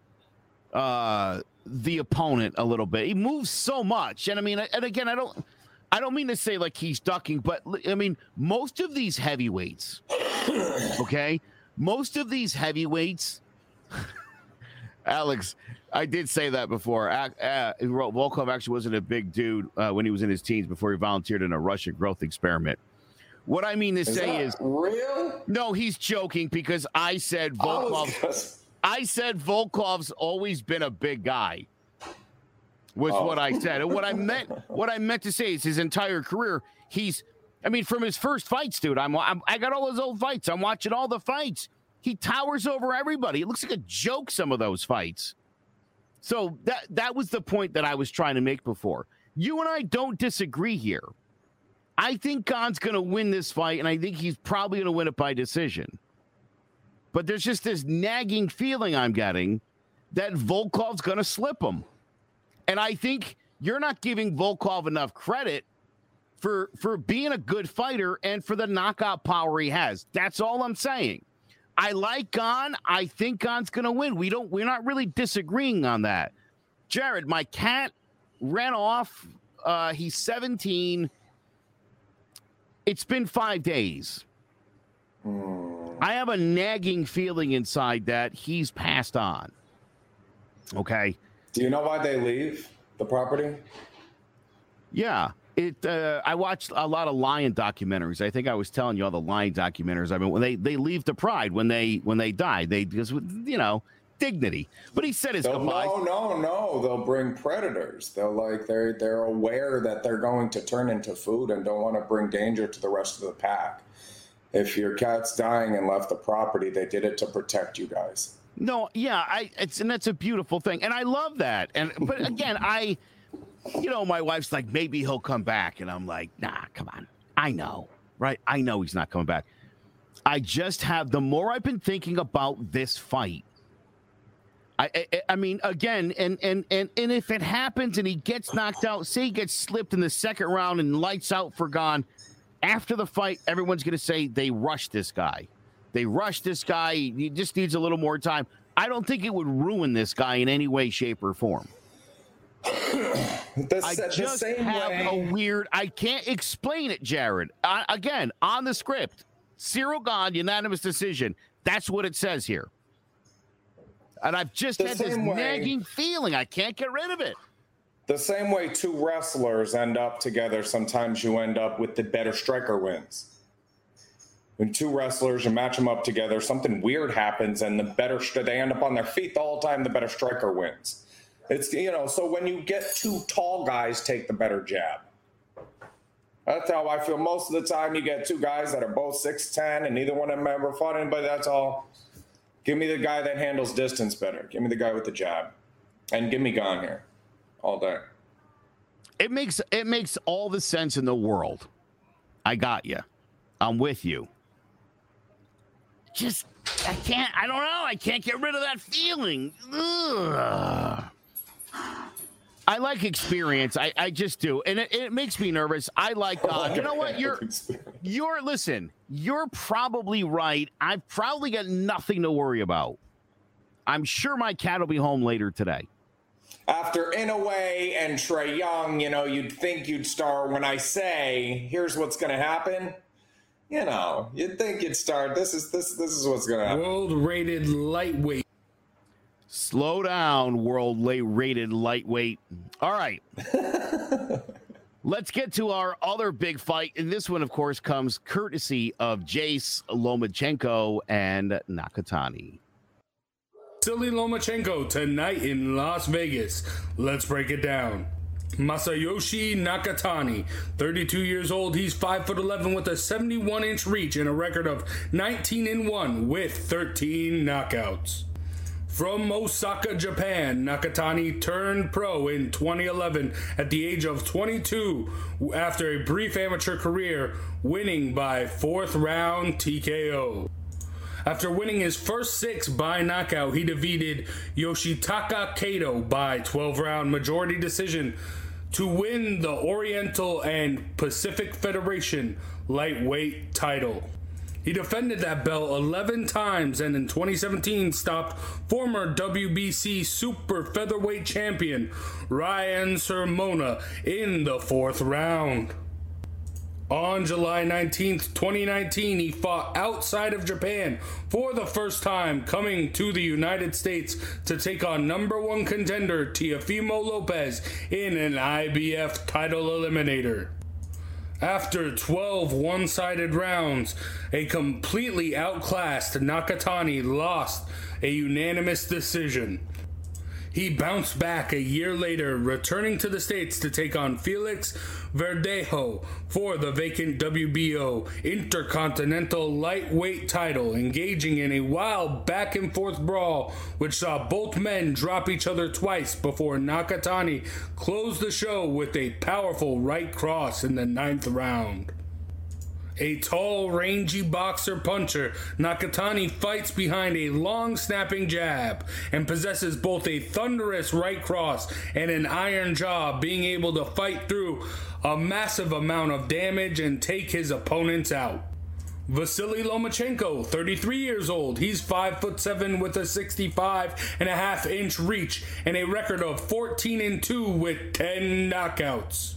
uh the opponent a little bit. He moves so much. And I mean and again I don't I don't mean to say like he's ducking, but I mean most of these heavyweights okay? Most of these heavyweights Alex, I did say that before. Uh, uh, Volkov actually wasn't a big dude uh, when he was in his teens before he volunteered in a Russian growth experiment. What I mean to Is say is, real? no, he's joking because I said I Volkov. gonna- I said Volkov's always been a big guy. Was Oh. what I said. And what I meant what I meant to say is his entire career, he's I mean, from his first fights, dude. I'm, I'm I got all his old fights. I'm watching all the fights. He towers over everybody. It looks like a joke, some of those fights. So that that was the point that I was trying to make before. You and I don't disagree here. I think Gane's gonna win this fight, and I think he's probably gonna win it by decision. But there's just this nagging feeling I'm getting that Volkov's going to slip him. And I think you're not giving Volkov enough credit for for being a good fighter and for the knockout power he has. That's all I'm saying. I like Gane. I think Gane's going to win. We don't we're not really disagreeing on that. Jared, my cat ran off. Uh, he's 17. It's been 5 days. I have a nagging feeling inside that he's passed on. Okay. Do you know why they leave the property? Yeah. It. Uh, I watched a lot of lion documentaries. I think I was telling you all the lion documentaries. I mean, when they they leave the pride when they when they die, they because you know dignity. But he said his They'll, goodbyes. no, no, no. They'll bring predators. They'll like they're they're aware that they're going to turn into food and don't want to bring danger to the rest of the pack. If your cat's dying and left the property, they did it to protect you guys. No, yeah, I it's and that's a beautiful thing, and I love that. And but again, I, you know, my wife's like, maybe he'll come back, and I'm like, nah, come on, I know, right? I know he's not coming back. I just have the more I've been thinking about this fight. I, I, I mean, again, and and and and if it happens and he gets knocked out, say he gets slipped in the second round and lights out for Gane, after the fight, everyone's going to say they rushed this guy. They rushed this guy. He just needs a little more time. I don't think it would ruin this guy in any way, shape, or form. I the just same have way. a weird. I can't explain it, Jared. I, again, on the script, Ciryl Gane, unanimous decision. That's what it says here. And I've just The had this way- nagging feeling. I can't get rid of it. The same way two wrestlers end up together, sometimes you end up with the better striker wins. When two wrestlers, you match them up together, something weird happens, and the better they end up on their feet the whole time. The better striker wins. It's you know. So when you get two tall guys, take the better jab. That's how I feel. Most of the time, you get two guys that are both six ten, and neither one of them ever fought anybody. That's all. Give me the guy that handles distance better. Give me the guy with the jab, and give me Gane here all day. It makes it makes all the sense in the world. I got you. I'm with you. Just I can't. I don't know. I can't get rid of that feeling. Ugh. I like experience. I, I just do, and it, it makes me nervous. I like. Uh, you know what? You're you're listen. You're probably right. I've probably got nothing to worry about. I'm sure my cat will be home later today. After Inoue and Trey Young, you know, you'd think you'd start when I say, here's what's going to happen. You know, you'd think you'd start. This is this this is what's going to happen. World rated lightweight. Slow down, world lay rated lightweight. All right. Let's get to our other big fight. And this one, of course, comes courtesy of Jace Lomachenko and Nakatani. Silly Lomachenko tonight in Las Vegas. Let's break it down. Masayoshi Nakatani, 32 years old, he's 5 foot 11 with a 71 inch reach and a record of 19 and 1 with 13 knockouts. From Osaka, Japan, Nakatani turned pro in 2011 at the age of 22 after a brief amateur career, winning by fourth round TKO. After winning his first six by knockout, he defeated Yoshitaka Kato by 12 round majority decision to win the Oriental and Pacific Federation lightweight title. He defended that belt 11 times and in 2017 stopped former WBC super featherweight champion Ryan Sermona in the fourth round. On July 19th, 2019, he fought outside of Japan for the first time, coming to the United States to take on number one contender Teofimo Lopez in an IBF title eliminator. After 12 one sided rounds, a completely outclassed Nakatani lost a unanimous decision. He bounced back a year later, returning to the States to take on Felix Verdejo for the vacant WBO Intercontinental Lightweight title, engaging in a wild back and forth brawl, which saw both men drop each other twice before Nakatani closed the show with a powerful right cross in the ninth round. A tall, rangy boxer puncher, Nakatani fights behind a long snapping jab and possesses both a thunderous right cross and an iron jaw, being able to fight through a massive amount of damage and take his opponents out. Vasily Lomachenko, 33 years old. He's 5 foot 7 with a 65 and a half inch reach and a record of 14 and 2 with 10 knockouts.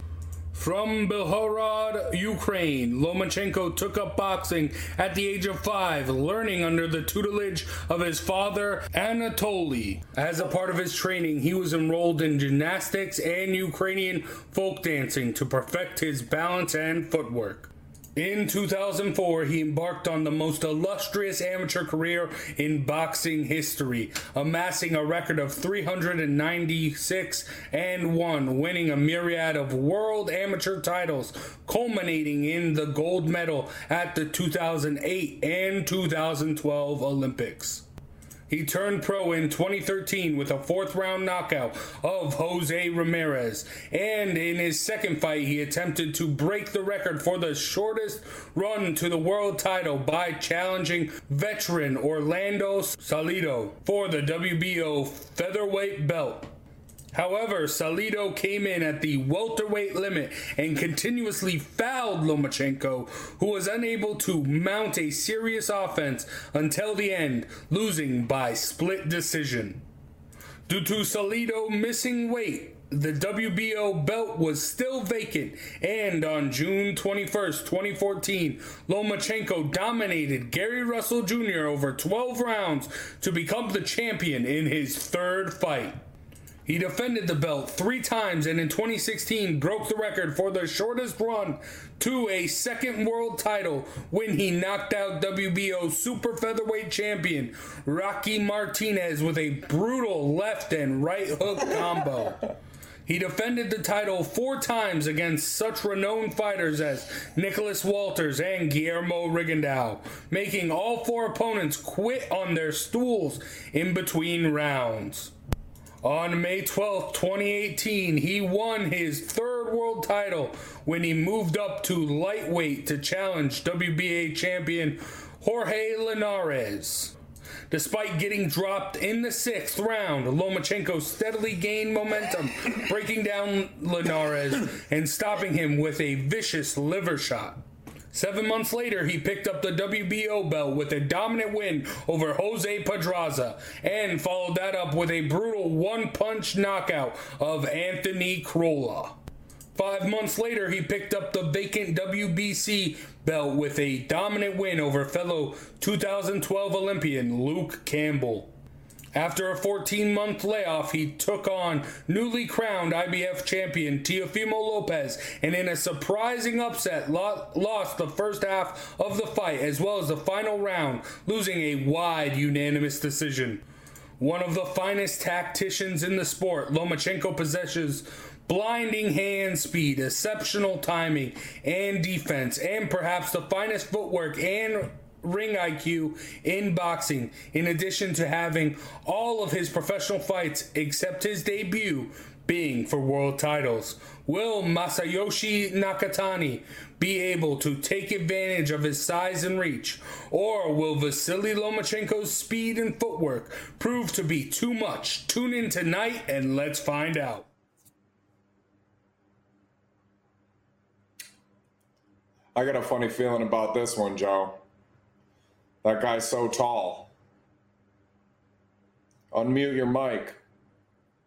From Belgorod, Ukraine, Lomachenko took up boxing at the age of five, learning under the tutelage of his father, Anatoly. As a part of his training, he was enrolled in gymnastics and Ukrainian folk dancing to perfect his balance and footwork. In 2004, he embarked on the most illustrious amateur career in boxing history, amassing a record of 396 and 1, winning a myriad of world amateur titles, culminating in the gold medal at the 2008 and 2012 Olympics. He turned pro in 2013 with a fourth round knockout of Jose Ramirez. And in his second fight, he attempted to break the record for the shortest run to the world title by challenging veteran Orlando Salido for the WBO featherweight belt. However, Salido came in at the welterweight limit and continuously fouled Lomachenko, who was unable to mount a serious offense until the end, losing by split decision. Due to Salido missing weight, the WBO belt was still vacant, and on June 21st, 2014, Lomachenko dominated Gary Russell Jr. over 12 rounds to become the champion in his third fight. He defended the belt three times and in 2016 broke the record for the shortest run to a second world title when he knocked out WBO super featherweight champion Rocky Martinez with a brutal left and right hook combo. He defended the title four times against such renowned fighters as Nicholas Walters and Guillermo Rigondeaux, making all four opponents quit on their stools in between rounds. On May 12, 2018, he won his third world title when he moved up to lightweight to challenge WBA champion Jorge Linares. Despite getting dropped in the sixth round, Lomachenko steadily gained momentum, breaking down Linares and stopping him with a vicious liver shot. Seven months later, he picked up the WBO belt with a dominant win over Jose Pedraza and followed that up with a brutal one punch knockout of Anthony Crolla. Five months later, he picked up the vacant WBC belt with a dominant win over fellow 2012 Olympian Luke Campbell. After a 14 month layoff, he took on newly crowned IBF champion Teofimo Lopez and, in a surprising upset, lost the first half of the fight as well as the final round, losing a wide unanimous decision. One of the finest tacticians in the sport, Lomachenko possesses blinding hand speed, exceptional timing and defense, and perhaps the finest footwork and ring IQ in boxing, in addition to having all of his professional fights except his debut being for world titles. Will Masayoshi Nakatani be able to take advantage of his size and reach, or will Vasily Lomachenko's speed and footwork prove to be too much? Tune in tonight and let's find out. I got a funny feeling about this one, Joe. That guy's so tall. Unmute your mic.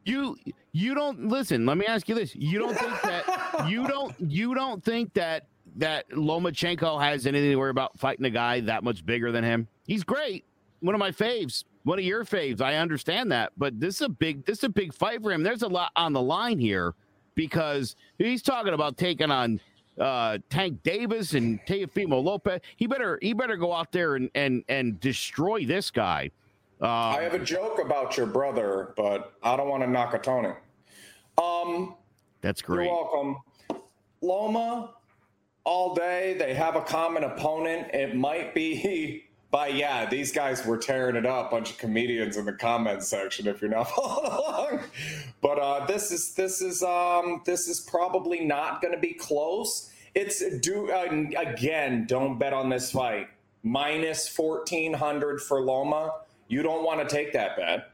You you don't listen. Let me ask you this: You don't think that you don't you don't think that that Lomachenko has anything to worry about fighting a guy that much bigger than him? He's great, one of my faves, one of your faves. I understand that, but this is a big this is a big fight for him. There's a lot on the line here because he's talking about taking on uh, Tank Davis and Teofimo Lopez. He better he better go out there and and and destroy this guy. Uh, I have a joke about your brother, but I don't want to knock a Tony. Um, that's great. You're welcome. Loma, all day. They have a common opponent. It might be but yeah, these guys were tearing it up. Bunch of comedians in the comments section. If you're not following along, but uh, this is this is um, this is probably not going to be close. It's do uh, again. Don't bet on this fight. Minus fourteen hundred for Loma. You don't want to take that bet.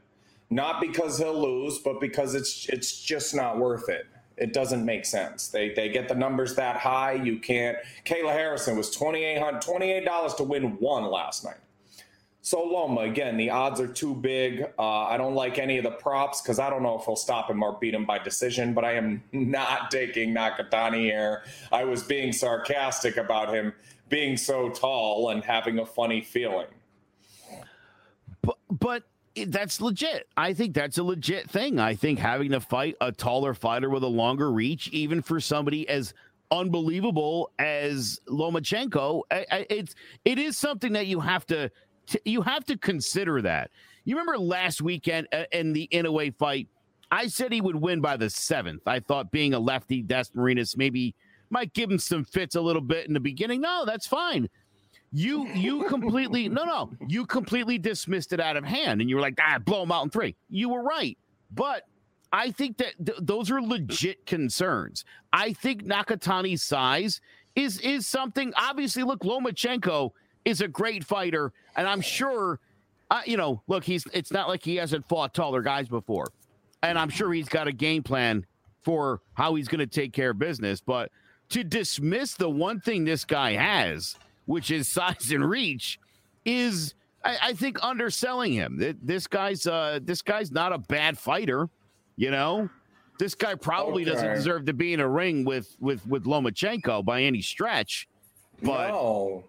Not because he'll lose, but because it's it's just not worth it. It doesn't make sense. They they get the numbers that high. You can't. Kayla Harrison was $28, dollars to win one last night. So Loma, again, the odds are too big. Uh, I don't like any of the props because I don't know if he'll stop him or beat him by decision, but I am not taking Nakatani here. I was being sarcastic about him being so tall and having a funny feeling. But, but that's legit. I think that's a legit thing. I think having to fight a taller fighter with a longer reach, even for somebody as unbelievable as Lomachenko, it's it is something that you have to you have to consider that. You remember last weekend uh, in the Inoue fight, I said he would win by the seventh. I thought being a lefty, Marinas maybe might give him some fits a little bit in the beginning. No, that's fine. You you completely no no you completely dismissed it out of hand and you were like ah blow him out in three. You were right, but I think that th- those are legit concerns. I think Nakatani's size is is something. Obviously, look, Lomachenko is a great fighter, and I'm sure, uh, you know, look, he's. It's not like he hasn't fought taller guys before, and I'm sure he's got a game plan for how he's going to take care of business. But to dismiss the one thing this guy has which is size and reach, is I, I think underselling him. This guy's uh, this guy's not a bad fighter, you know. This guy probably okay. doesn't deserve to be in a ring with with with Lomachenko by any stretch. But no,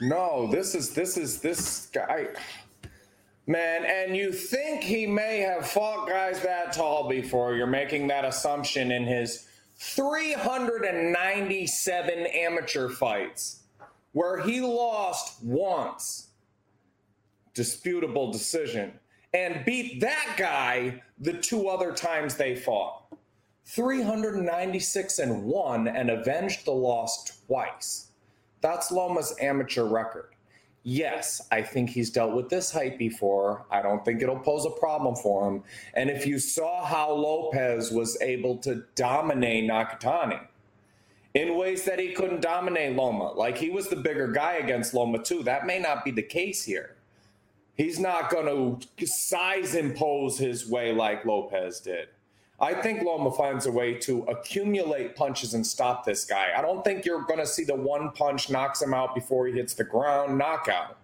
no, this is this is this guy. Man, and you think he may have fought guys that tall before. You're making that assumption in his 397 amateur fights where he lost once, disputable decision, and beat that guy the two other times they fought. 396 and 1 and avenged the loss twice. That's Loma's amateur record. Yes, I think he's dealt with this height before. I don't think it'll pose a problem for him. And if you saw how Lopez was able to dominate Nakatani, in ways that he couldn't dominate Loma. Like he was the bigger guy against Loma, too. That may not be the case here. He's not going to size impose his way like Lopez did. I think Loma finds a way to accumulate punches and stop this guy. I don't think you're going to see the one punch knocks him out before he hits the ground knockout.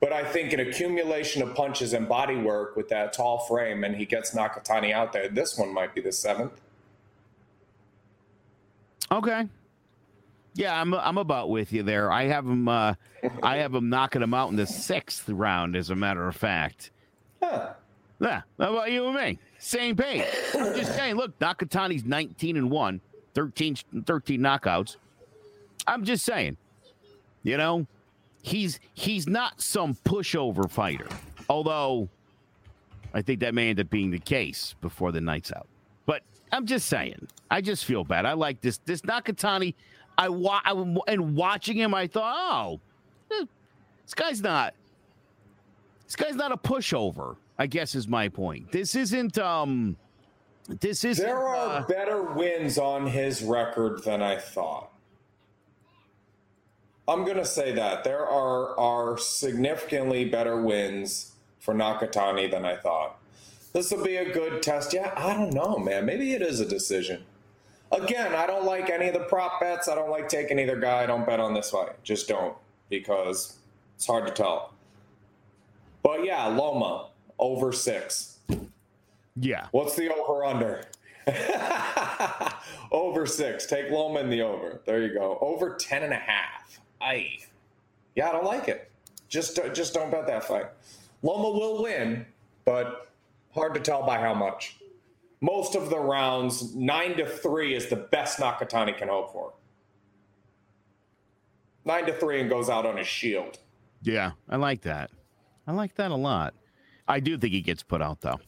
But I think an accumulation of punches and body work with that tall frame, and he gets Nakatani out there. This one might be the seventh. Okay. Yeah, I'm I'm about with you there. I have him. Uh, I have him knocking him out in the sixth round, as a matter of fact. Huh. Yeah. How about you and me? Same page. I'm just saying. Look, Nakatani's 19 and one, 13, 13 knockouts. I'm just saying. You know, he's he's not some pushover fighter. Although, I think that may end up being the case before the night's out. I'm just saying. I just feel bad. I like this. This Nakatani. I, wa- I and watching him, I thought, oh, eh, this guy's not. This guy's not a pushover. I guess is my point. This isn't. um This is There are uh, better wins on his record than I thought. I'm gonna say that there are are significantly better wins for Nakatani than I thought. This will be a good test. Yeah, I don't know, man. Maybe it is a decision. Again, I don't like any of the prop bets. I don't like taking either guy. I don't bet on this fight. Just don't because it's hard to tell. But yeah, Loma over six. yeah. What's the over under? over six. Take Loma in the over. There you go. Over ten and a half. I, yeah, I don't like it. Just just don't bet that fight. Loma will win, but hard to tell by how much. Most of the rounds, nine to three is the best Nakatani can hope for. Nine to three and goes out on his shield. Yeah, I like that. I like that a lot. I do think he gets put out though.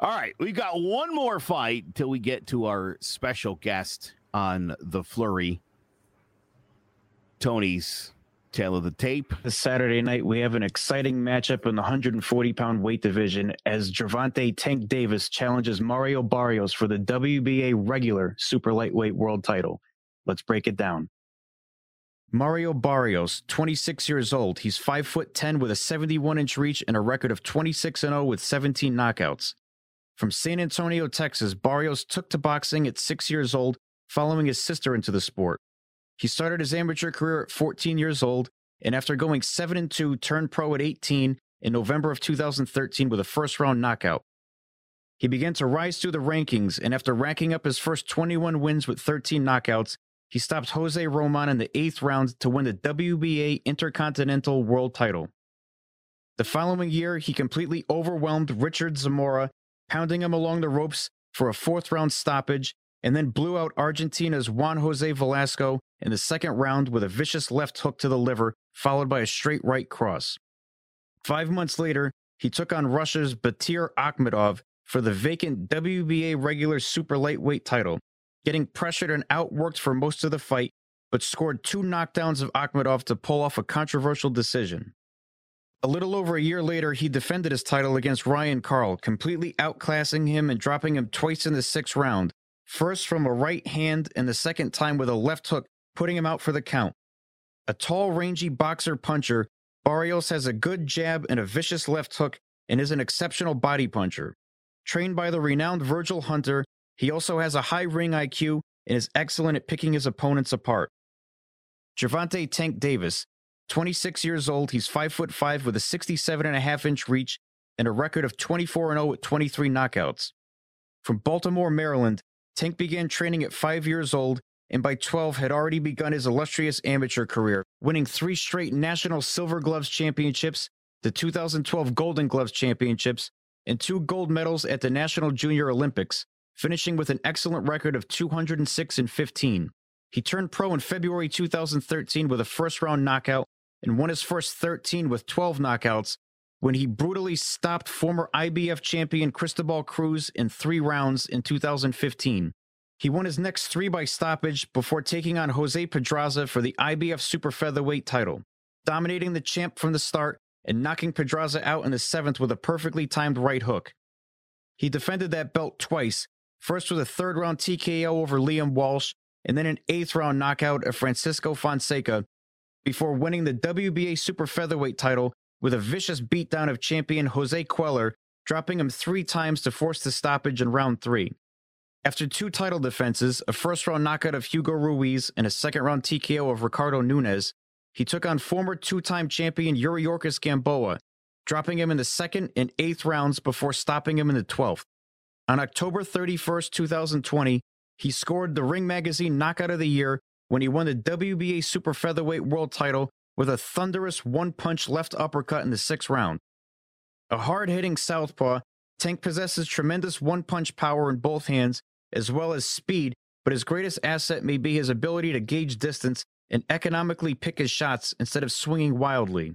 All right, we've got one more fight till we get to our special guest on the flurry. Tony's tail of the tape. This Saturday night, we have an exciting matchup in the 140 pound weight division as Gervonta Tank Davis challenges Mario Barrios for the WBA regular super lightweight world title. Let's break it down. Mario Barrios, 26 years old. He's 5 foot 10 with a 71 inch reach and a record of 26 0 with 17 knockouts. From San Antonio, Texas, Barrios took to boxing at 6 years old following his sister into the sport. He started his amateur career at 14 years old, and after going 7 and 2, turned pro at 18 in November of 2013 with a first round knockout. He began to rise through the rankings, and after racking up his first 21 wins with 13 knockouts, he stopped Jose Roman in the eighth round to win the WBA Intercontinental World title. The following year, he completely overwhelmed Richard Zamora, pounding him along the ropes for a fourth round stoppage, and then blew out Argentina's Juan Jose Velasco in the second round with a vicious left hook to the liver, followed by a straight right cross. Five months later, he took on Russia's Batir Akhmedov for the vacant WBA regular super lightweight title, getting pressured and outworked for most of the fight, but scored two knockdowns of Akhmedov to pull off a controversial decision. A little over a year later, he defended his title against Ryan Karl, completely outclassing him and dropping him twice in the sixth round, first from a right hand and the second time with a left hook, putting him out for the count. A tall, rangy boxer puncher, Barrios has a good jab and a vicious left hook and is an exceptional body puncher. Trained by the renowned Virgil Hunter, he also has a high ring IQ and is excellent at picking his opponents apart. Gervonta Tank Davis, 26 years old, he's 5 foot 5 with a 67 and a half inch reach and a record of 24 0 with 23 knockouts. From Baltimore, Maryland, Tank began training at 5 years old and by 12 had already begun his illustrious amateur career, winning 3 straight National Silver Gloves Championships, the 2012 Golden Gloves Championships, and 2 gold medals at the National Junior Olympics, finishing with an excellent record of 206 and 15. He turned pro in February 2013 with a first round knockout and won his first 13 with 12 knockouts when he brutally stopped former IBF champion Cristobal Cruz in three rounds in 2015. He won his next three by stoppage before taking on Jose Pedraza for the IBF super featherweight title, dominating the champ from the start and knocking Pedraza out in the seventh with a perfectly timed right hook. He defended that belt twice, first with a third round TKO over Liam Walsh, and then an eighth round knockout of Francisco Fonseca, before winning the WBA super featherweight title with a vicious beatdown of champion Jose Cuellar, dropping him three times to force the stoppage in round three. After two title defenses, a first round knockout of Hugo Ruiz, and a second round TKO of Ricardo Nunez, he took on former two time champion Yuriorkis Gamboa, dropping him in the second and eighth rounds before stopping him in the 12th. On October 31st, 2020, he scored the Ring Magazine Knockout of the Year when he won the WBA Super Featherweight World title with a thunderous one punch left uppercut in the sixth round. A hard hitting southpaw, Tank possesses tremendous one punch power in both hands, as well as speed, but his greatest asset may be his ability to gauge distance and economically pick his shots instead of swinging wildly.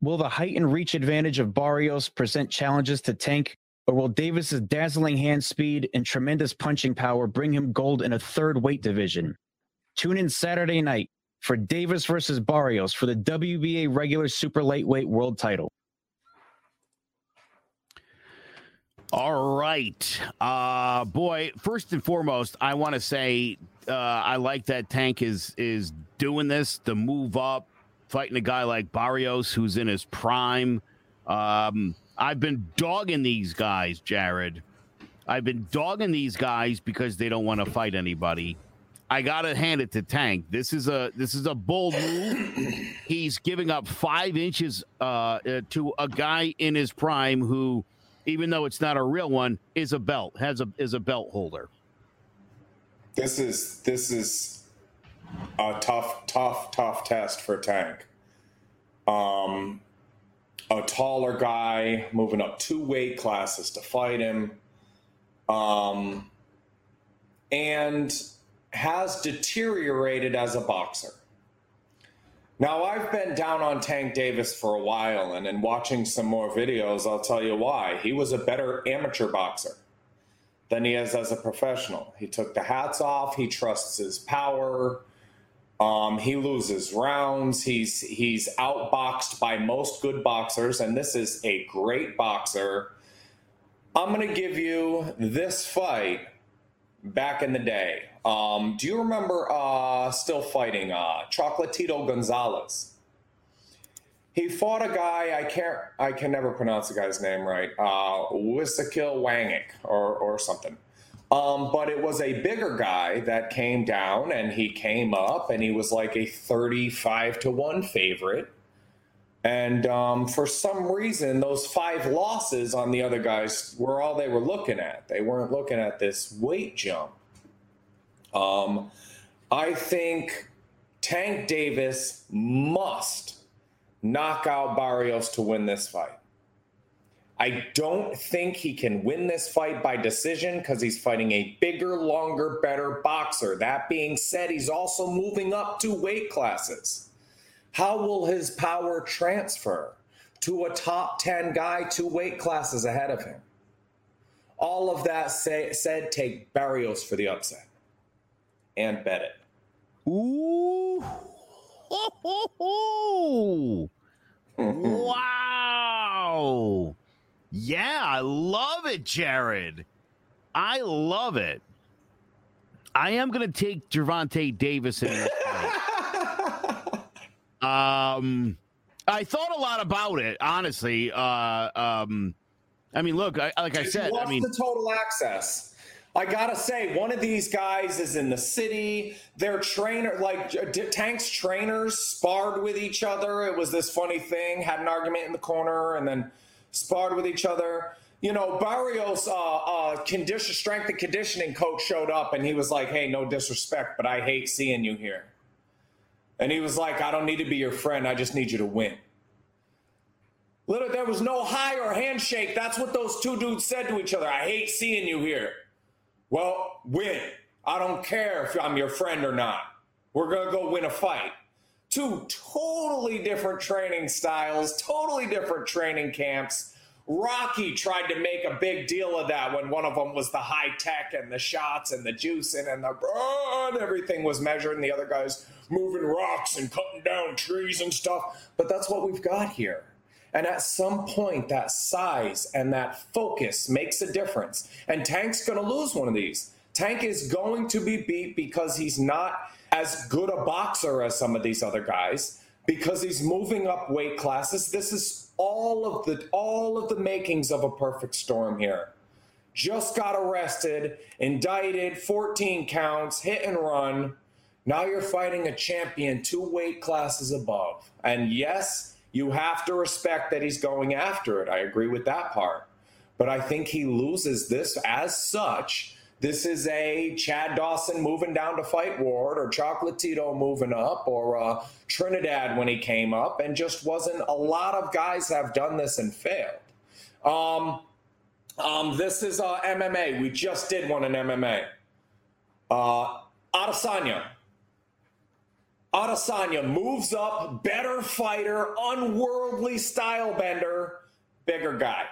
Will the height and reach advantage of Barrios present challenges to Tank, or will Davis's dazzling hand speed and tremendous punching power bring him gold in a third weight division? Tune in Saturday night for Davis versus Barrios for the WBA regular super lightweight world title. All right. Uh, boy, first and foremost, I want to say uh, I like that Tank is is doing this the move up, fighting a guy like Barrios who's in his prime. Um, I've been dogging these guys, Jared. I've been dogging these guys because they don't want to fight anybody. I gotta hand it to Tank. This is a this is a bold move. He's giving up five inches uh, uh, to a guy in his prime who, even though it's not a real one, is a belt has a is a belt holder. This is this is a tough, tough, tough test for Tank. Um, a taller guy moving up two weight classes to fight him, um, and has deteriorated as a boxer. Now, I've been down on Tank Davis for a while, and in watching some more videos, I'll tell you why. He was a better amateur boxer than he is as a professional. He took the hats off, he trusts his power. Um, he loses rounds. He's he's outboxed by most good boxers, and this is a great boxer. I'm going to give you this fight back in the day. Um, do you remember uh, still fighting uh, Chocolatito Gonzalez? He fought a guy I can't I can never pronounce the guy's name right. Uh, Wangik or or something. Um, but it was a bigger guy that came down and he came up and he was like a 35 to 1 favorite. And um, for some reason, those five losses on the other guys were all they were looking at. They weren't looking at this weight jump. Um, I think Tank Davis must knock out Barrios to win this fight. I don't think he can win this fight by decision because he's fighting a bigger, longer, better boxer. That being said, he's also moving up two weight classes. How will his power transfer to a top 10 guy two weight classes ahead of him? All of that say, said, take Barrios for the upset and bet it. Ooh. wow. Yeah, I love it, Jared. I love it. I am going to take Gervonta Davis in this fight. um, I thought a lot about it, honestly. Uh, um, I mean, look, I, like I said, I mean, the total access. I gotta say, one of these guys is in the city. Their trainer, like Tank's trainers, sparred with each other. It was this funny thing. Had an argument in the corner, and then sparred with each other. You know, Barrios' uh, uh, condition, strength and conditioning coach showed up, and he was like, "Hey, no disrespect, but I hate seeing you here." And he was like, "I don't need to be your friend. I just need you to win." Little, there was no high or handshake. That's what those two dudes said to each other. I hate seeing you here. Well, win. I don't care if I'm your friend or not. We're gonna go win a fight two totally different training styles, totally different training camps. Rocky tried to make a big deal of that when one of them was the high tech and the shots and the juicing and the and everything was measured, and the other guys moving rocks and cutting down trees and stuff. But that's what we've got here. And at some point, that size and that focus makes a difference. And Tank's going to lose one of these. Tank is going to be beat because he's not as good a boxer as some of these other guys because he's moving up weight classes. This is all of the all of the makings of a perfect storm here. Just got arrested, indicted, 14 counts, hit and run. Now you're fighting a champion two weight classes above. And yes, you have to respect that he's going after it. I agree with that part. But I think he loses this as such this is a Chad Dawson moving down to fight Ward or Chocolatito moving up or uh, Trinidad when he came up and just wasn't a lot of guys have done this and failed. Um, um, this is uh, MMA. We just did one in MMA. Uh, Adesanya. Adesanya moves up, better fighter, unworldly style bender, bigger guy.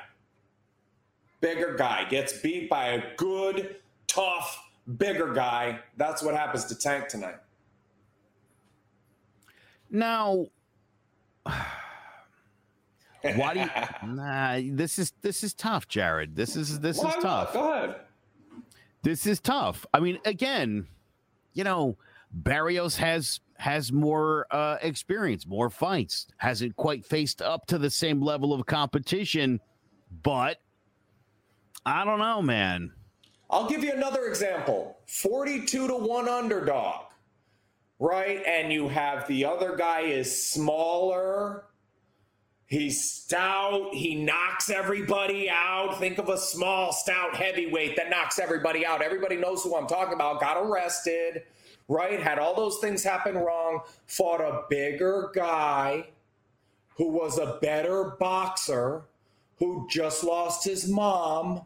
Bigger guy gets beat by a good tough, bigger guy. That's what happens to Tank tonight. Now, Why do you? nah, this is this is tough, Jared. This is this Why is tough. Go ahead. This is tough. I mean, again, you know, Barrios has has more uh, experience, more fights, hasn't quite faced up to the same level of competition, but I don't know, man. I'll give you another example 42 to 1 underdog, right? And you have the other guy is smaller. He's stout. He knocks everybody out. Think of a small, stout heavyweight that knocks everybody out. Everybody knows who I'm talking about. Got arrested, right? Had all those things happen wrong. Fought a bigger guy who was a better boxer who just lost his mom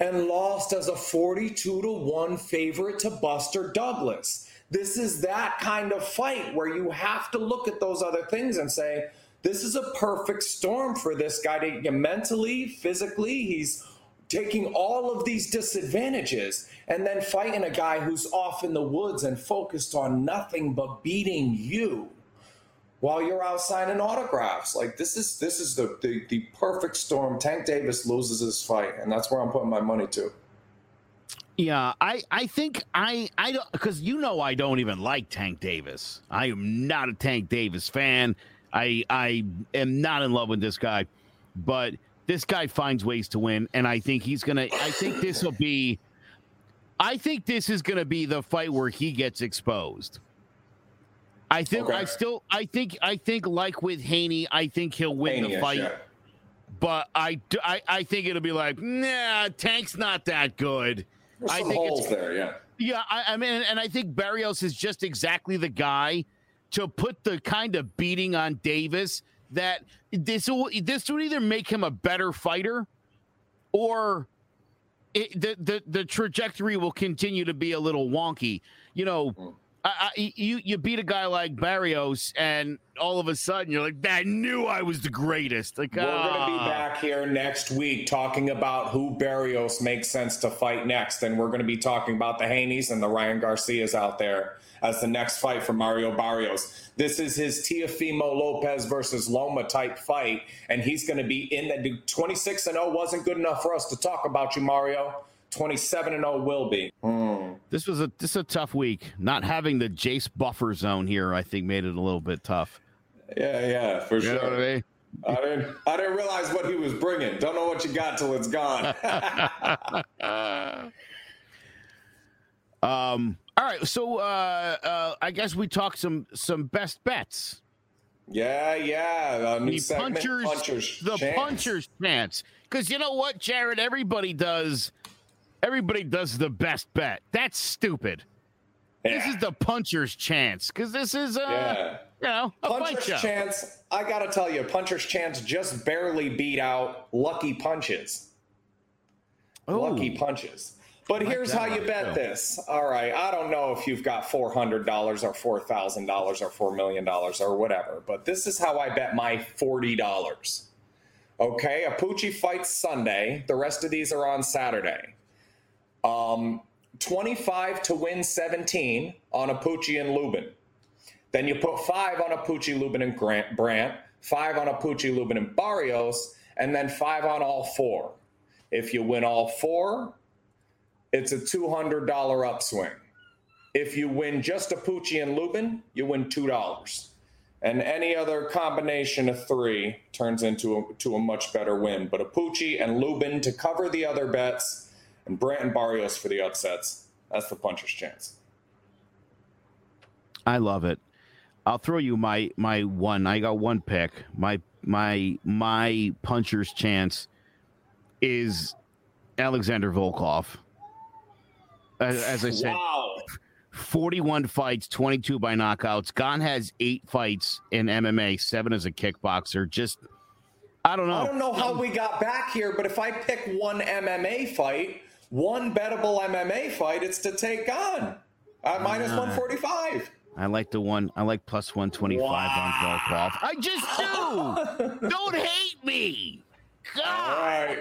and lost as a 42 to 1 favorite to Buster Douglas. This is that kind of fight where you have to look at those other things and say, this is a perfect storm for this guy to mentally, physically. He's taking all of these disadvantages and then fighting a guy who's off in the woods and focused on nothing but beating you while you're out signing autographs. Like this is this is the the, the perfect storm. Tank Davis loses his fight, and that's where I'm putting my money to. Yeah, I I think I I don't because you know I don't even like Tank Davis. I am not a Tank Davis fan. I I am not in love with this guy, but this guy finds ways to win, and I think he's gonna. I think this will be. I think this is gonna be the fight where he gets exposed. I think Okay. I still I think I think like with Haney, I think he'll win the Mania fight. shit. But I, I I think it'll be like, nah, Tank's not that good. There's I think holes it's there, yeah. yeah, I, I mean, and I think Barrios is just exactly the guy to put the kind of beating on Davis that this will this would either make him a better fighter, or it, the the the trajectory will continue to be a little wonky. You know, I, I, you you beat a guy like Barrios, and all of a sudden you're like, I knew I was the greatest. Like, We're going to be ah. back here next week talking about who Barrios makes sense to fight next. And we're going to be talking about the Haneys and the Ryan Garcias out there as the next fight for Mario Barrios. This is his Teofimo Lopez versus Loma type fight. And he's going to be in that. 26 and 0 wasn't good enough for us to talk about you, Mario. 27 and 0 will be. This was a this is a tough week. Not having the Jace buffer zone here, I think, made it a little bit tough. Yeah, yeah, for You sure. know what I mean? I didn't. I didn't realize what he was bringing. Don't know what you got till it's gone. Um. All right. So, uh, uh, I guess we talk some some best bets. yeah, yeah. The segment, punchers, punchers, the chance. punchers chance. Because you know what, Jared, everybody does. Everybody does the best bet. That's stupid. This is the puncher's chance. Because this is, uh, Yeah. you know, a Puncher's show. chance. I gotta tell you, Puncher's chance just barely beat out Lucky Punches. Ooh. Lucky Punches. But here's how you bet this. All right, I don't know if you've got four hundred dollars or four thousand dollars or four million dollars or whatever, but this is how I bet my forty dollars. Okay, Apucci fights Sunday. The rest of these are on Saturday. Um, 25 to win 17 on Apucci and Lubin. Then you put five on Apucci, Lubin, and Grant, Brandt, five on Apucci, Lubin, and Barrios, and then five on all four. If you win all four, it's a $200 upswing. If you win just Apucci and Lubin, you win $2. And any other combination of three turns into a, to a much better win. But Apucci and Lubin to cover the other bets, and Brandt and Barrios for the upsets. That's the puncher's chance. I love it. I'll throw you my my one. I got one pick. My my my puncher's chance is Alexander Volkov. As, as I said, Wow. 41 fights, 22 by knockouts. Gane has eight fights in MMA, seven as a kickboxer. Just I don't know. I don't know how we got back here, but if I pick one MMA fight, one bettable MMA fight, it's to take on at minus Ah. 145. I like the one. I like plus 125 on Volkov. I just do. don't hate me. All God. right.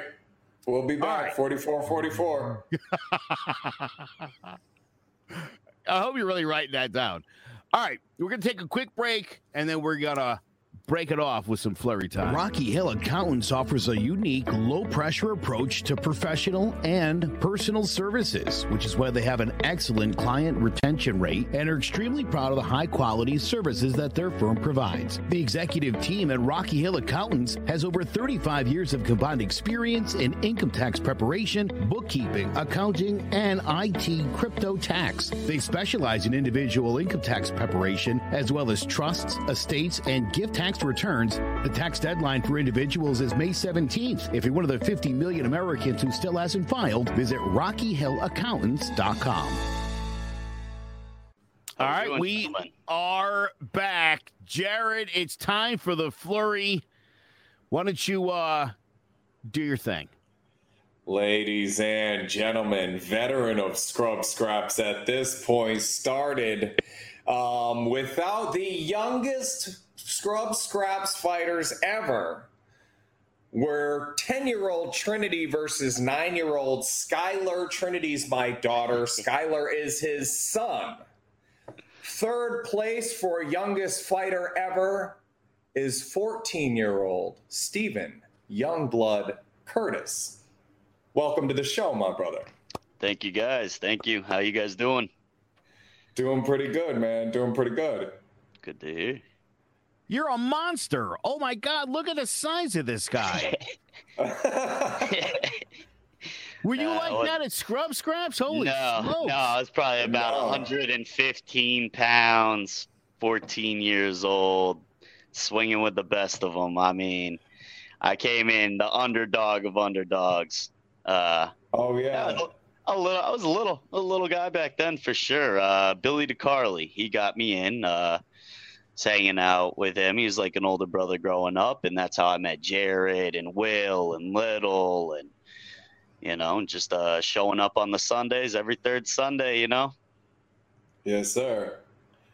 We'll be back. right. 44 44. I hope you're really writing that down. All right, we're gonna take a quick break and then we're gonna break it off with some flurry time. Rocky Hill Accountants offers a unique, low pressure approach to professional and personal services, which is why they have an excellent client retention rate and are extremely proud of the high quality services that their firm provides. The executive team at Rocky Hill Accountants has over 35 years of combined experience in income tax preparation, bookkeeping, accounting, and IT crypto tax. They specialize in individual income tax preparation as well as trusts, estates, and gift tax returns. The tax deadline for individuals is May 17th. If you're one of the 50 million Americans who still hasn't filed, visit RockyHillAccountants.com. All right, we are back. Jared, it's time for the flurry. Why don't you uh, do your thing? Ladies and gentlemen, veteran of Scrub Scraps at this point started um, without the youngest Scrub Scraps fighters ever were 10 year old Trinity versus 9 year old Skylar. Trinity's my daughter, Skylar is his son. Third place for youngest fighter ever is 14 year old Stephen Youngblood Curtis. Welcome to the show, my brother. Thank you, guys. Thank you. How you guys doing? Doing pretty good, man. Doing pretty good. Good to hear. You're a monster. Oh my God, look at the size of this guy. Were you No, like it- that at Scrub Scraps? Holy no, smokes. no, I was probably about No. 115 pounds, 14 years old, swinging with the best of them. I mean, I came in the underdog of underdogs. Uh, Oh I yeah. a little, I was a little, a little guy back then for sure. Uh, Billy DeCarly, he got me in. Uh, was hanging out with him. He was like an older brother growing up, and that's how I met Jared and Will and Little, and you know, just uh, showing up on the Sundays every third Sunday. You know. Yes, sir.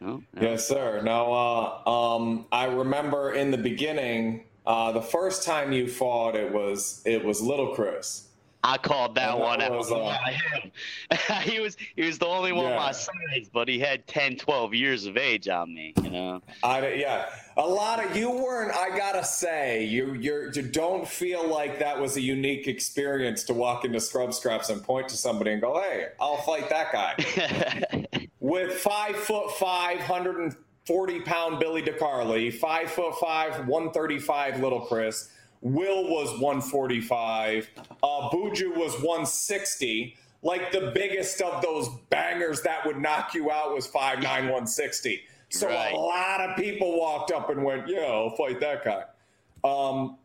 Oh, yeah. Yes, sir. Now, uh, um, I remember in the beginning, uh, the first time you fought, it was it was Little Chris. I called that that one out. was, uh, Yeah, him. he was he was the only one Yeah. my size, but he had 10, 12 years of age on me. You know. I yeah, a lot of you weren't. I gotta say, you you're, you don't feel like that was a unique experience to walk into Scrub Scraps and point to somebody and go, "Hey, I'll fight that guy." With five foot five, hundred and forty pound Billy DeCarly, five foot five, one thirty five little Chris. Will was one forty five. Uh, Buju was one sixty. Like the biggest of those bangers that would knock you out was five nine one sixty. So Right. a lot of people walked up and went, "Yeah, I'll fight that guy." Um,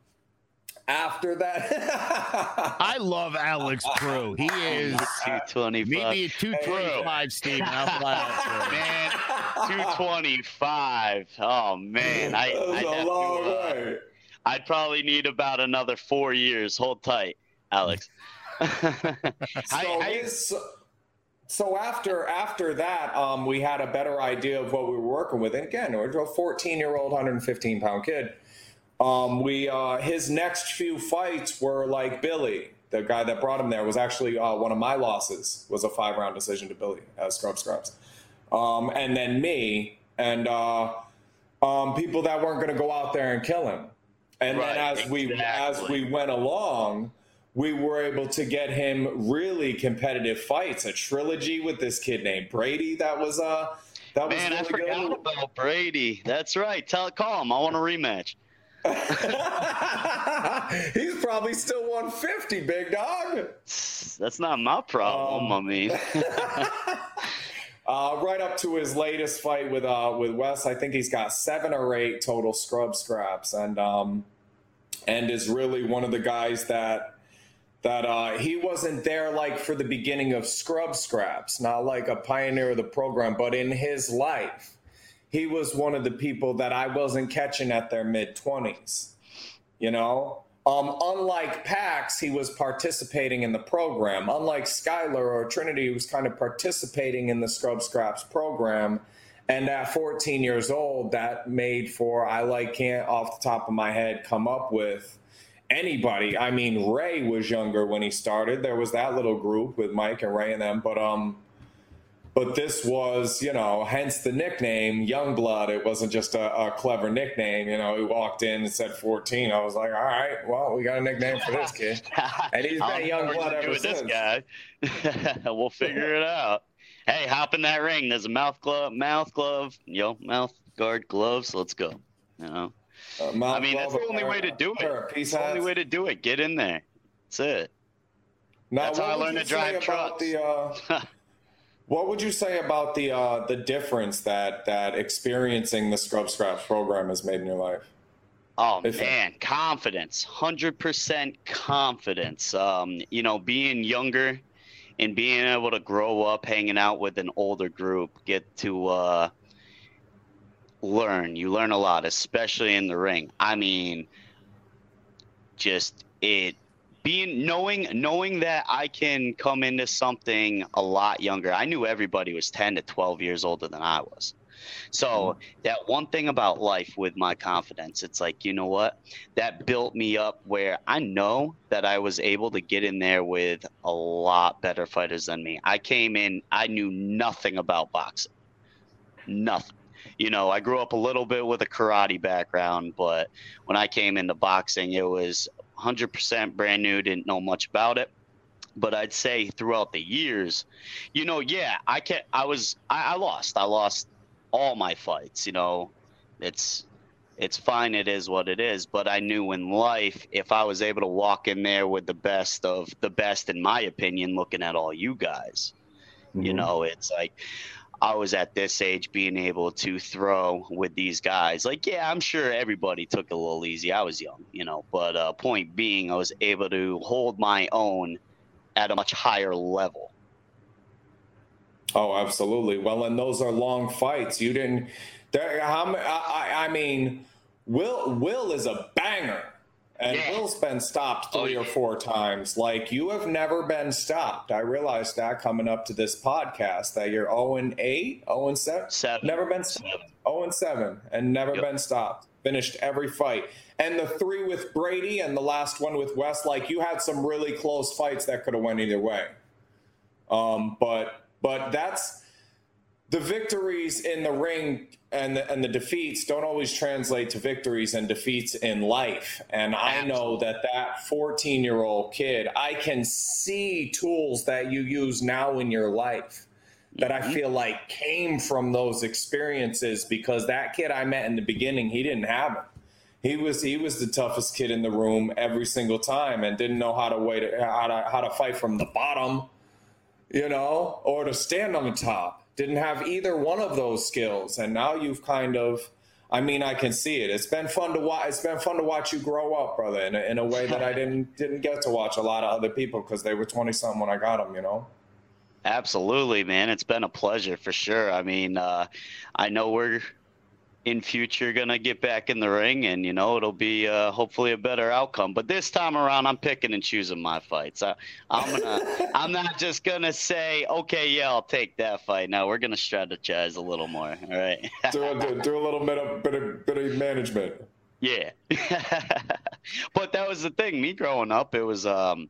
after that, I love Alex Crew. He is. Two twenty Meet me at 225, Steven. I'll fly out there. Man, 225. Oh man, I I'd, a have long to, uh, way. I'd probably need about another four years. Hold tight, Alex. So, I, I, his, so after after that, um, we had a better idea of what we were working with. And again, we're a 14 year old, 115 pound kid. Um, we uh, his next few fights were like Billy, the guy that brought him there, was actually uh, one of my losses. Was a five round decision to Billy as Scrub Scraps, um, and then me and uh, um, people that weren't going to go out there and kill him. And Right, then as we as we went along, we were able to get him really competitive fights. A trilogy with this kid named Brady. That was uh that was man, I forgot good. about Brady. That's right. Tell call him. I want a rematch. He's probably still 150, big dog. That's not my problem. Um, I mean, Uh, right up to his latest fight with uh, with Wes, I think he's got seven or eight total scrub scraps, and um, and is really one of the guys that that uh, he wasn't there like for the beginning of scrub scraps, not like a pioneer of the program, but in his life, he was one of the people that I wasn't catching at their mid twenties. You know, um, unlike Pax, he was participating in the program. Unlike Skylar or Trinity, he was kind of participating in the Scrub Scraps program. And at 14 years old, that made for, I like can't off the top of my head come up with anybody. I mean, Ray was younger when he started. There was that little group with Mike and Ray and them. But um, but this was, you know, hence the nickname Youngblood. It wasn't just a, a, clever nickname. You know, he walked in and said 14. I was like, all right, well, we got a nickname for this kid. And he's been Youngblood ever since. This guy. we'll figure it out. Hey, hop in that ring. There's a mouth glove, mouth glove, yo, mouth guard gloves. Let's go. You know, uh, I mean, that's the only way to do it. It's the only way to do it. Get in there. That's it. Now, that's how I learned to drive trucks. The, uh, What would you say about the uh, the difference that that experiencing the Scrub Scraps program has made in your life? Oh if man, it... confidence, hundred percent confidence. Um, you know, being younger and being able to grow up hanging out with an older group, get to uh, learn. You learn a lot, especially in the ring. I mean, just it being knowing knowing that I can come into something a lot younger. I knew everybody was 10 to 12 years older than I was. So mm-hmm. that one thing about life with my confidence, it's like, you know what? That built me up where I know that I was able to get in there with a lot better fighters than me. I came in, I knew nothing about boxing. Nothing. You know, I grew up a little bit with a karate background, but when I came into boxing, it was 100% brand new, didn't know much about it. But I'd say throughout the years, you know, yeah, I can I was I, I lost. I lost all my fights. You know, it's it's fine. It is what it is. But I knew in life, if I was able to walk in there with the best of the best, in my opinion, looking at all you guys, mm-hmm. you know, it's like I was at this age being able to throw with these guys. Like, yeah, I'm sure everybody took it a little easy. I was young, you know, but uh, point being, I was able to hold my own at a much higher level. Oh, absolutely. Well, and those are long fights. You didn't. There, how, I, I mean, Will Will is a banger. And yeah. Will's been stopped oh, three oh, yeah. or four times. Like you have never been stopped. I realized that coming up to this podcast that you're 0 and 8, 0 and 7. seven. Never been stopped. 0 and 7 and never yep. been stopped. Finished every fight. And the three with Brady and the last one with West, like you had some really close fights that could have went either way. Um, but but that's the victories in the ring and the, and the defeats don't always translate to victories and defeats in life. And I know that that 14 year old kid, I can see tools that you use now in your life that I mm-hmm. feel like came from those experiences because that kid I met in the beginning, he didn't have them. He was he was the toughest kid in the room every single time and didn't know how to wait how to how to fight from the bottom, you know, or to stand on the top didn't have either one of those skills and now you've kind of I mean, I can see it. It's been fun to watch. It's been fun to watch you grow up, brother, in a, in a way that I didn't didn't get to watch a lot of other people because they were twenty something when I got them. You know. Absolutely, man. It's been a pleasure for sure. I mean, uh, I know we're in future gonna get back in the ring and you know it'll be uh, hopefully a better outcome. But this time around i'm picking and choosing my fights. I, i'm gonna i'm not just gonna say okay yeah i'll take that fight. Now we're gonna strategize a little more all right? Do, do, do, a little bit of bit of, bit of management. Yeah. But that was the thing me growing up it was um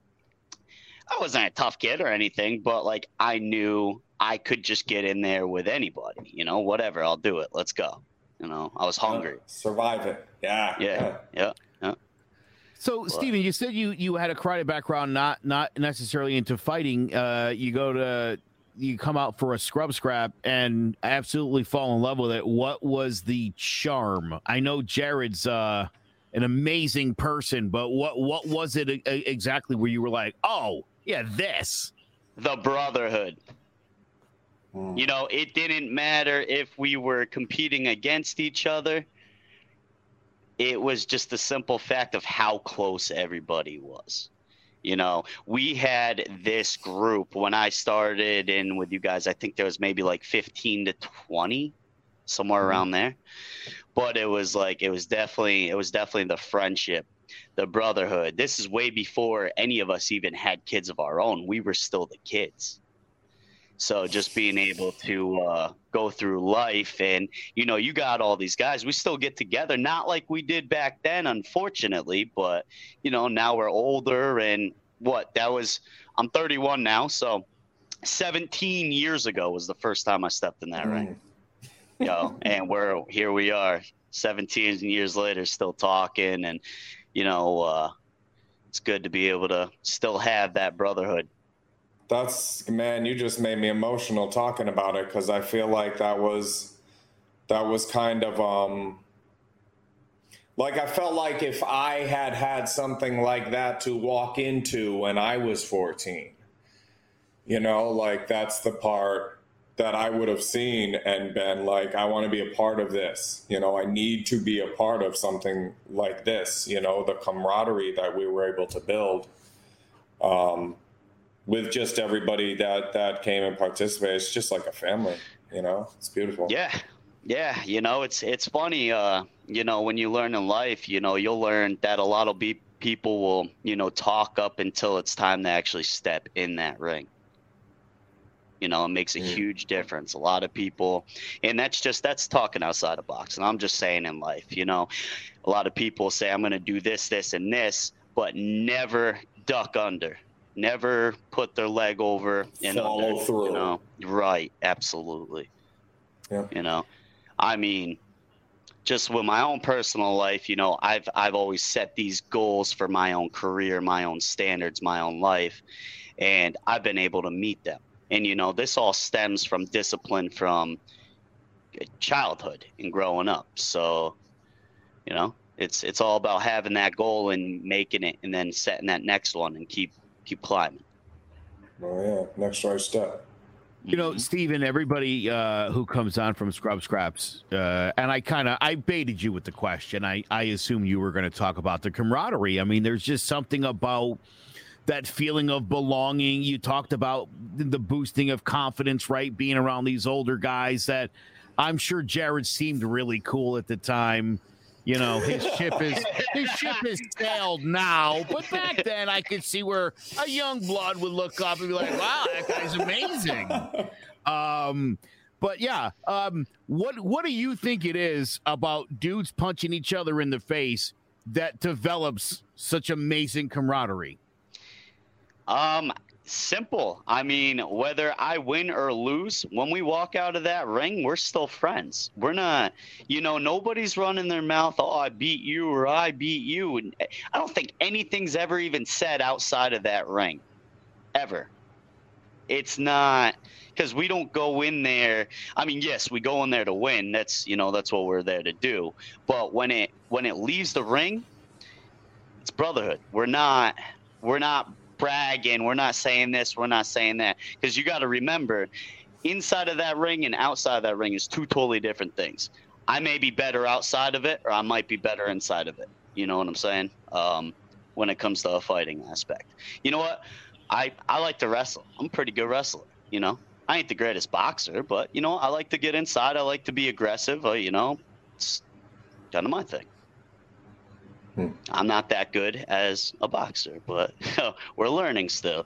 i wasn't a tough kid or anything but like i knew i could just get in there with anybody you know whatever i'll do it let's go you know, I was hungry. survive it. Yeah. Yeah. Yeah. yeah. So, but. Steven, you said you you had a karate background, not not necessarily into fighting. Uh, you go to you come out for a scrub scrap and absolutely fall in love with it. What was the charm? I know Jared's uh, an amazing person, but what what was it exactly where you were like, oh yeah, this the brotherhood. Mm. You know, it didn't matter if we were competing against each other. It was just the simple fact of how close everybody was. You know, we had this group when I started in with you guys. I think there was maybe like 15 to 20, somewhere mm around there. But it was like, it was definitely, it was definitely the friendship, the brotherhood. This is way before any of us even had kids of our own. We were still the kids so just being able to uh, go through life and, you know, you got all these guys. We still get together, not like we did back then, unfortunately, but, you know, now we're older and what that was, I'm 31 now. So 17 years ago was the first time I stepped in that Mm. ring. Yo, and we're here we are 17 years later still talking and you know uh it's good to be able to still have that brotherhood. That's man, you just made me emotional talking about it because I feel like that was that was kind of um like I felt like if I had had something like that to walk into when I was 14, you know, like that's the part that I would have seen and been like, I want to be a part of this. You know, I need to be a part of something like this. You know, the camaraderie that we were able to build. Um, with just everybody that that came and participated. It's just like a family, you know. It's beautiful. Yeah. Yeah, you know, it's it's funny uh, you know, when you learn in life, you know, you'll learn that a lot of be- people will, you know, talk up until it's time to actually step in that ring. You know, it makes a Mm. huge difference. A lot of people, and that's just that's talking outside the box. And I'm just saying in life, you know, a lot of people say I'm going to do this, this, and this, but never duck under, never put their leg over and Follow under, through. You know, right? Absolutely. Yeah. You know, I mean, just with my own personal life, you know, I've I've always set these goals for my own career, my own standards, my own life, and I've been able to meet them. And you know, this all stems from discipline from childhood and growing up. So, you know, it's it's all about having that goal and making it, and then setting that next one and keep keep climbing. Oh yeah. Next right step. You know, Steven, everybody uh, who comes on from Scrub Scraps, uh, and I kind of I baited you with the question. I I assume you were going to talk about the camaraderie. I mean, there's just something about that feeling of belonging. You talked about the boosting of confidence, right? Being around these older guys that I'm sure Jared seemed really cool at the time. You know, his ship is his ship is sailed now, but back then I could see where a young blood would look up and be like, "Wow, that guy's amazing." Um, but yeah, um, what what do you think it is about dudes punching each other in the face that develops such amazing camaraderie? Um, simple. I mean, whether I win or lose, when we walk out of that ring, we're still friends. We're not, you know, nobody's running their mouth, oh, I beat you or I beat you. And eh, I don't think anything's ever even said outside of that ring, ever. It's not because we don't go in there. I mean, yes, we go in there to win. That's you know that's what we're there to do. But when it when it leaves the ring, it's brotherhood. We're not we're not bragging. We're not saying this. We're not saying that. Because you got to remember, inside of that ring and outside of that ring is two totally different things. I may be better outside of it, or I might be better inside of it. You know what I'm saying? Um, when it comes to a fighting aspect, you know what? I I like to wrestle. I'm a pretty good wrestler. You know, I ain't the greatest boxer, but you know, I like to get inside. I like to be aggressive. Uh, you know, it's kind of my thing. Hmm. I'm not that good as a boxer, but we're learning still.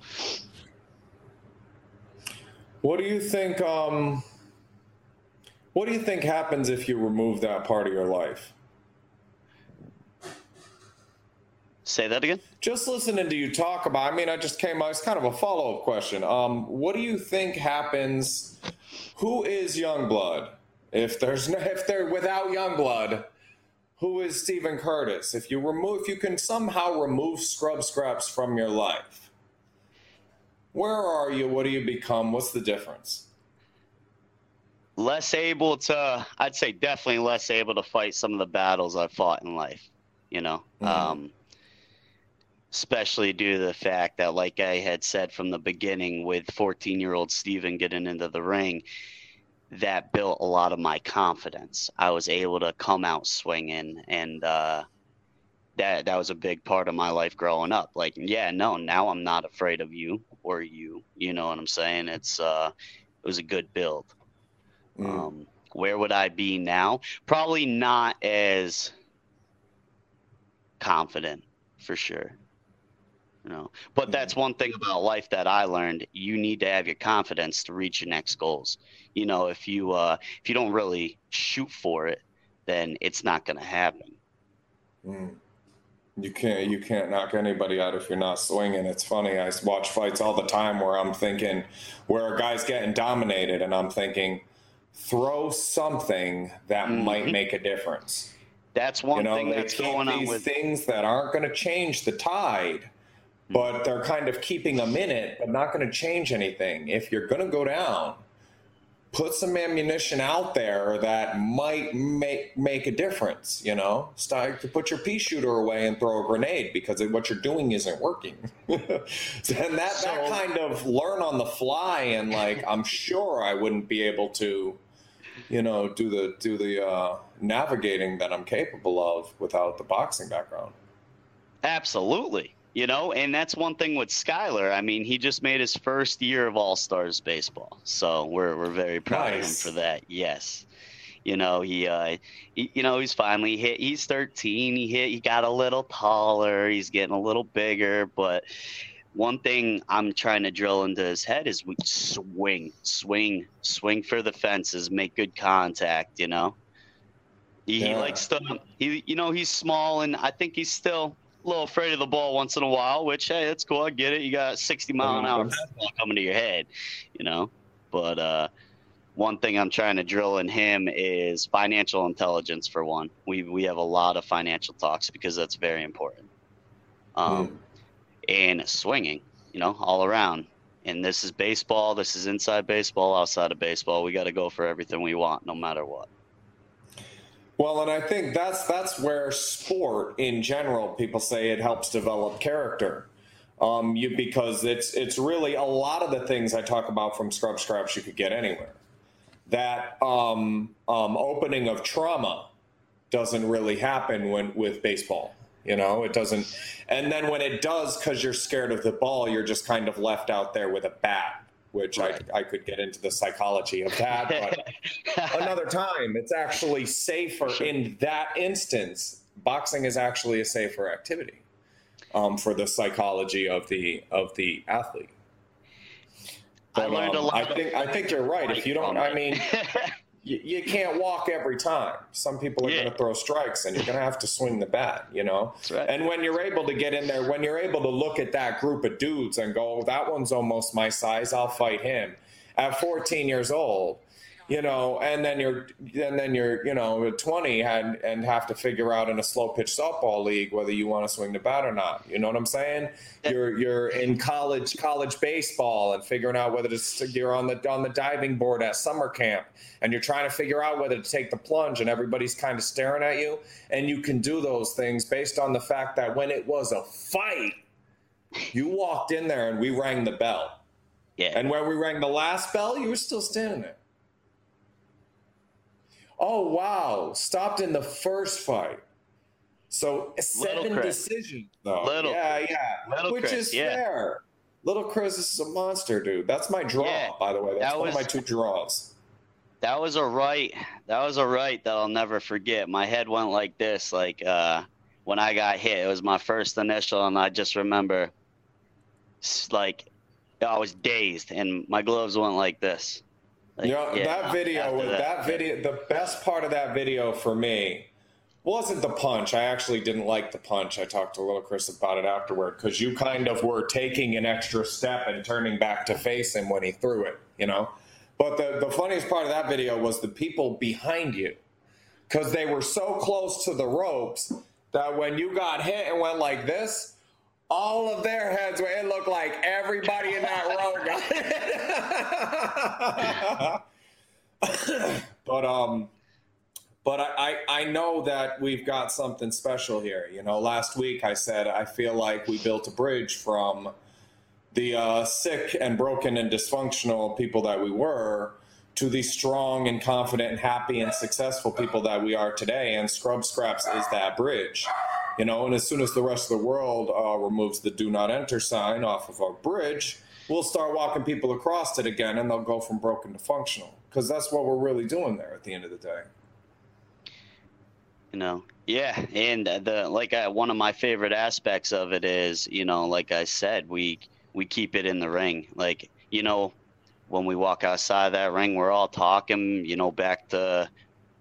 What do you think? Um, what do you think happens if you remove that part of your life? Say that again. Just listening to you talk about. I mean, I just came. Up, it's kind of a follow up question. Um, what do you think happens? Who is Youngblood? If there's no, if they're without Youngblood, who is Stephen Curtis? If you remove, if you can somehow remove Scrub Scraps from your life, where are you? What do you become? What's the difference? Less able to, I'd say definitely less able to fight some of the battles I've fought in life. You know, Mhm. um, especially due to the fact that, like I had said from the beginning, with 14 year old Steven getting into the ring, that built a lot of my confidence. I was able to come out swinging, and uh, that that was a big part of my life growing up. Like, yeah, no, now I'm not afraid of you or you. You know what I'm saying? It's uh, it was a good build. Mm. Um, where would I be now? Probably not as confident, for sure. You know, but that's one thing about life that I learned. You need to have your confidence to reach your next goals. You know, if you uh, if you don't really shoot for it, then it's not going to happen. Mm. You can't you can't knock anybody out if you're not swinging. It's funny. I watch fights all the time where I'm thinking where a guy's getting dominated, and I'm thinking, throw something that mm-hmm. might make a difference. That's one you know, thing that's going on these with things that aren't going to change the tide, but mm-hmm. they're kind of keeping them in it, but not going to change anything. If you're going to go down, put some ammunition out there that might make make a difference. You know, start to put your pea shooter away and throw a grenade because what you're doing isn't working. and that so, that kind of learn on the fly and like I'm sure I wouldn't be able to, you know, do the do the uh, navigating that I'm capable of without the boxing background. Absolutely. You know, and that's one thing with Skyler. I mean, he just made his first year of All Stars baseball, so we're we're very proud nice. of him for that. Yes, you know he, uh, he, you know he's finally hit. He's 13. He hit. He got a little taller. He's getting a little bigger. But one thing I'm trying to drill into his head is we swing, swing, swing for the fences, make good contact. You know, he, yeah. he likes to. He, you know, he's small, and I think he's still little afraid of the ball once in a while, which hey, that's cool. I get it. You got 60 mile an hour fastball coming to your head, you know. But uh, one thing I'm trying to drill in him is financial intelligence. For one, we we have a lot of financial talks because that's very important. Um, mm. and swinging, you know, all around. And this is baseball. This is inside baseball, outside of baseball. We got to go for everything we want, no matter what. Well, and I think that's that's where sport in general, people say it helps develop character. Um, you because it's it's really a lot of the things I talk about from scrub scraps you could get anywhere. That um, um, opening of trauma doesn't really happen when with baseball. You know, it doesn't. And then when it does, because you're scared of the ball, you're just kind of left out there with a bat which right. I, I could get into the psychology of that, but another time. It's actually safer sure. in that instance. Boxing is actually a safer activity um, for the psychology of the of the athlete. But, I learned um, a lot. I think I think you're right. If you don't, I mean, you, you can't walk every time. Some people are yeah. going to throw strikes, and you're going to have to swing the bat. You know. Right. And when you're able to get in there, when you're able to look at that group of dudes and go, oh, "That one's almost my size. I'll fight him." At 14 years old, you know, and then you're and then you're you know 20 and and have to figure out in a slow pitch softball league whether you want to swing the bat or not. You know what I'm saying? You're you're in college college baseball and figuring out whether to you're on the on the diving board at summer camp and you're trying to figure out whether to take the plunge and everybody's kind of staring at you and you can do those things based on the fact that when it was a fight you walked in there and we rang the bell. Yeah. And when we rang the last bell, you were still standing there. Oh wow! Stopped in the first fight. So seven decisions though. Little, yeah, yeah. Little Which Chris, is yeah. fair. Little Chris is a monster, dude. That's my draw, yeah, by the way. That's that one was, of my two draws. That was a right. That was a right that I'll never forget. My head went like this, like uh, when I got hit. It was my first initial, and I just remember, like, I was dazed, and my gloves went like this. Like, know, yeah, that video, that, that video, the best part of that video for me wasn't the punch. I actually didn't like the punch. I talked to little Chris about it afterward because you kind of were taking an extra step and turning back to face him when he threw it, you know? But the, the funniest part of that video was the people behind you because they were so close to the ropes that when you got hit and went like this, all of their heads it looked like everybody in that row got it. but um but I, I know that we've got something special here. You know, last week I said I feel like we built a bridge from the uh, sick and broken and dysfunctional people that we were to the strong and confident and happy and successful people that we are today. And Scrub Scraps is that bridge you know and as soon as the rest of the world uh, removes the do not enter sign off of our bridge we'll start walking people across it again and they'll go from broken to functional. Because that's what we're really doing there at the end of the day. You know yeah and the like I, one of my favorite aspects of it is you know like i said we we keep it in the ring. Like you know when we walk outside that ring we're all talking you know back to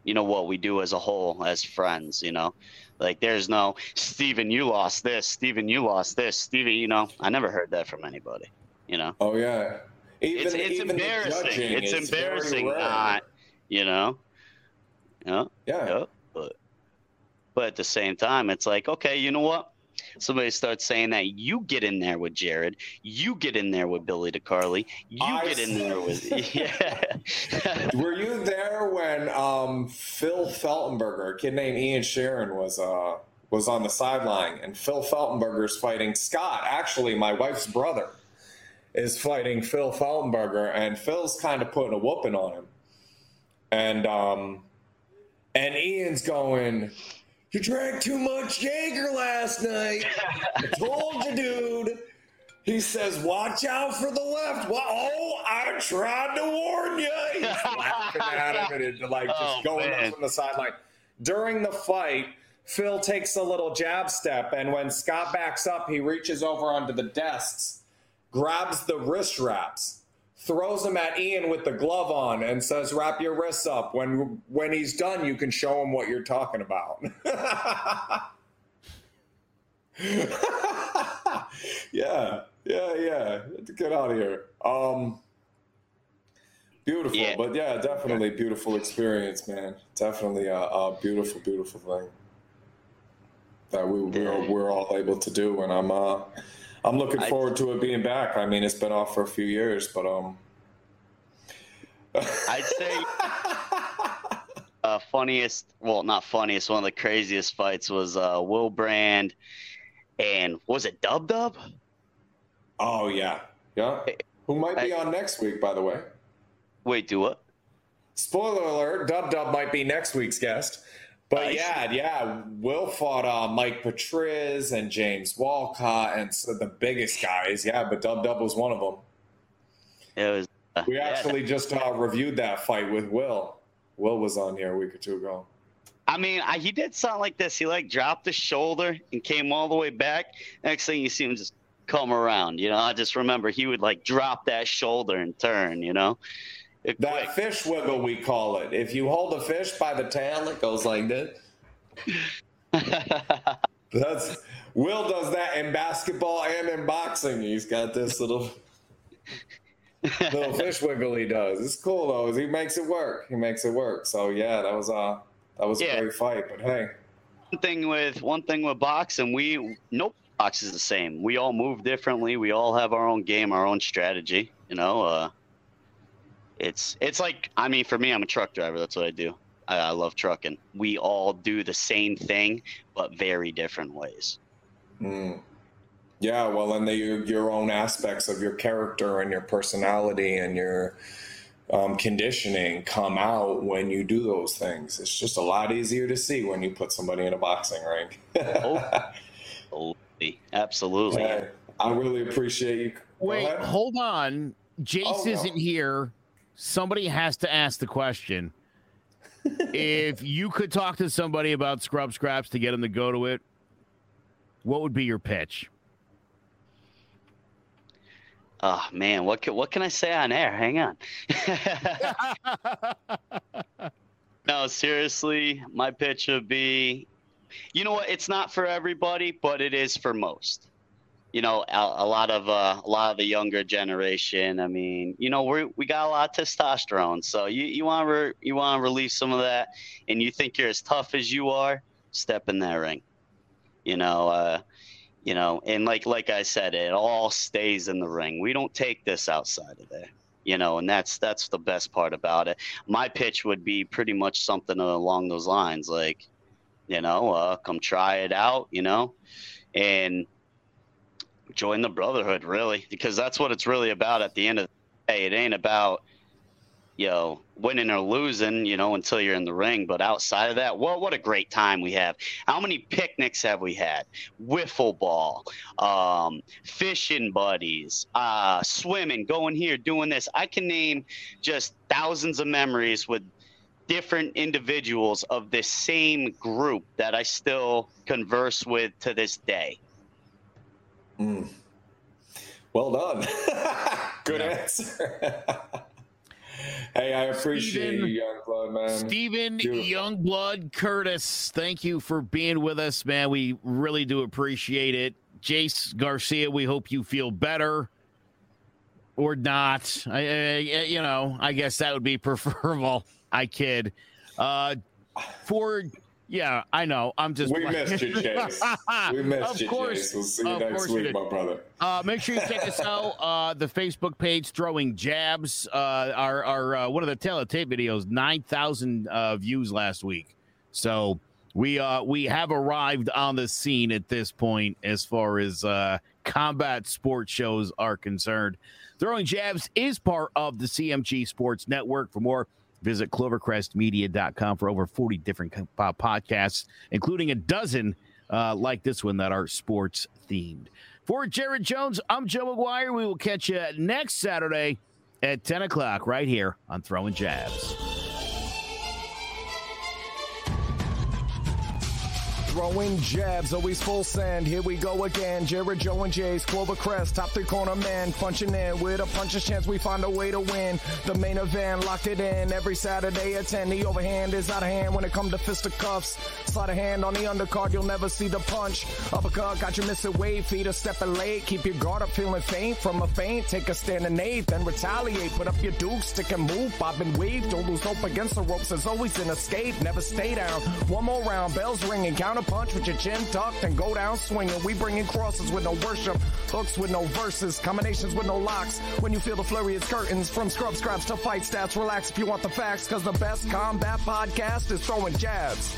you know what we do as a whole as friends you know Like there's no Steven, you lost this. Steven, you lost this. Steven, you know, I never heard that from anybody. You know, Oh yeah. Even, it's it's embarrassing. It's embarrassing not. You know. Yeah. Yeah. Yeah, but but at the same time, it's like, okay, you know what? Somebody starts saying that you get in there with Jared, you get in there with Billy DeCarly, you I get in there with yeah. Were you there when um, Phil Feltenberger, a kid named Ian Sharon, was uh, was on the sideline, and Phil Feltenberger's fighting Scott. Actually, my wife's brother is fighting Phil Feltenberger, and Phil's kind of putting a whooping on him, and um, and Ian's going. You drank too much Jaeger last night. I told you, dude. He says, "Watch out for the left." Well, oh, I tried to warn you. He's laughing at him and like just Oh, going man. up from the sideline. During the fight, Phil takes a little jab step, and when Scott backs up, he reaches over onto the desks, grabs the wrist wraps, throws them at Ian with the glove on, and says, "Wrap your wrists up." When when he's done, you can show him what you're talking about. yeah, yeah, yeah. Get out of here. Um, beautiful, Yeah. but yeah, definitely beautiful experience, man. Definitely a, a beautiful, beautiful thing that we we're, we're all able to do, and I'm uh, I'm looking I- forward to it being back. I mean, it's been off for a few years, but um. I'd say uh, funniest, well, not funniest, one of the craziest fights was uh, Will Brand and was it Dub Dub? Oh yeah, yeah. Who might be on next week, by the way. Wait, do what? Spoiler alert: Dub Dub might be next week's guest. But yeah, yeah, Will fought uh, Mike Patriz and James Walcott and so the biggest guys. Yeah, but Dub Dub was one of them. It was. Uh, We yeah, actually just uh, reviewed that fight with Will. Will was on here a week or two ago. I mean, I, he did something like this. He like dropped his shoulder and came all the way back. Next thing you see him just come around. You know, I just remember he would like drop that shoulder and turn. You know, It- That quick. fish wiggle, we call it. If you hold a fish by the tail, it goes like this. That's Will does that in basketball and in boxing. He's got this little little fish wiggle he does. It's cool though. He makes it work. He makes it work. So yeah, that was uh that was Yeah. a great fight. But hey, one thing with one thing with boxing, we no box is the same. We all move differently. We all have our own game, our own strategy. You know, uh, it's it's like I mean, for me, I'm a truck driver. That's what I do. I, I love trucking. We all do the same thing, but very different ways. Mm. Yeah, well, and the, your, your own aspects of your character and your personality and your um, conditioning come out when you do those things. It's just a lot easier to see when you put somebody in a boxing ring. Oh, absolutely, absolutely. I really appreciate you. Wait, hold on. Jace Oh, no. isn't here. Somebody has to ask the question. if you could talk to somebody about Scrub Scraps to get them to go to it, what would be your pitch? Oh man, what can, what can I say on air? Hang on. no, seriously, my pitch would be, you know what? It's not for everybody, but it is for most. You know, a, a lot of uh, a lot of the younger generation. I mean, you know, we we got a lot of testosterone, so you you want to re, you want to release some of that, and you think you're as tough as you are, step in that ring. You know, uh, you know and like like i said it all stays in the ring we don't take this outside of there you know and that's that's the best part about it my pitch would be pretty much something along those lines like you know uh, come try it out you know and join the brotherhood really because that's what it's really about at the end of the day. It ain't about you know winning or losing you know until you're in the ring. But outside of that what what a great time we have. How many picnics have we had? Wiffle ball um, fishing buddies uh, swimming going here doing this. I can name just thousands of memories with different individuals of this same group that i still converse with to this day Mm. Well done. Good answer. Hey, I appreciate Steven- you, Youngblood, man. Stephen. Youngblood Curtis, thank you for being with us, man. We really do appreciate it. Jace Garcia, we hope you feel better or not. I, I, you know, I guess that would be preferable. I kid. Uh, for yeah, I know. I'm just. We missed you, Jace. We missed Of you, course. Jace. We'll see you Of next course week, my brother. Uh, make sure you check us out. Uh, the Facebook page, throwing jabs. Uh, our our uh, one of the tail of tape videos, nine thousand uh, views last week. So we uh we have arrived on the scene at this point as far as uh, combat sports shows are concerned. Throwing jabs is part of the CMG Sports Network. For more, visit clovercrestmedia.com for over 40 different podcasts, including a dozen uh, like this one that are sports themed. For Jared Jones, I'm Joe McGuire. We will catch you next Saturday at 10 o'clock right here on Throwing Jabs. Throwing jabs, always full send. Here we go again. Jared Joe and Jace Clover Crest, top three corner man, punching in with a puncher's chance. We find a way to win. The main event locked it in every Saturday at 10. The overhand is out of hand when it comes to fisticuffs. Slide a hand on the undercard, you'll never see the punch. Uppercut got you missing weight, feet are stepping late. Keep your guard up, feeling faint from a feint. Take a stand and eight, then retaliate. Put up your duke, stick and move, bob and weave. Don't lose hope against the ropes. There's always an escape. Never stay down. One more round, bells ringing, counter punch with your chin tucked and go down swinging. We bringing crosses with no worship, hooks with no verses, combinations with no locks. When you feel the flurry, it's curtains from scrub scraps to fight stats. Relax if you want the facts, cause the best combat podcast is throwing jabs.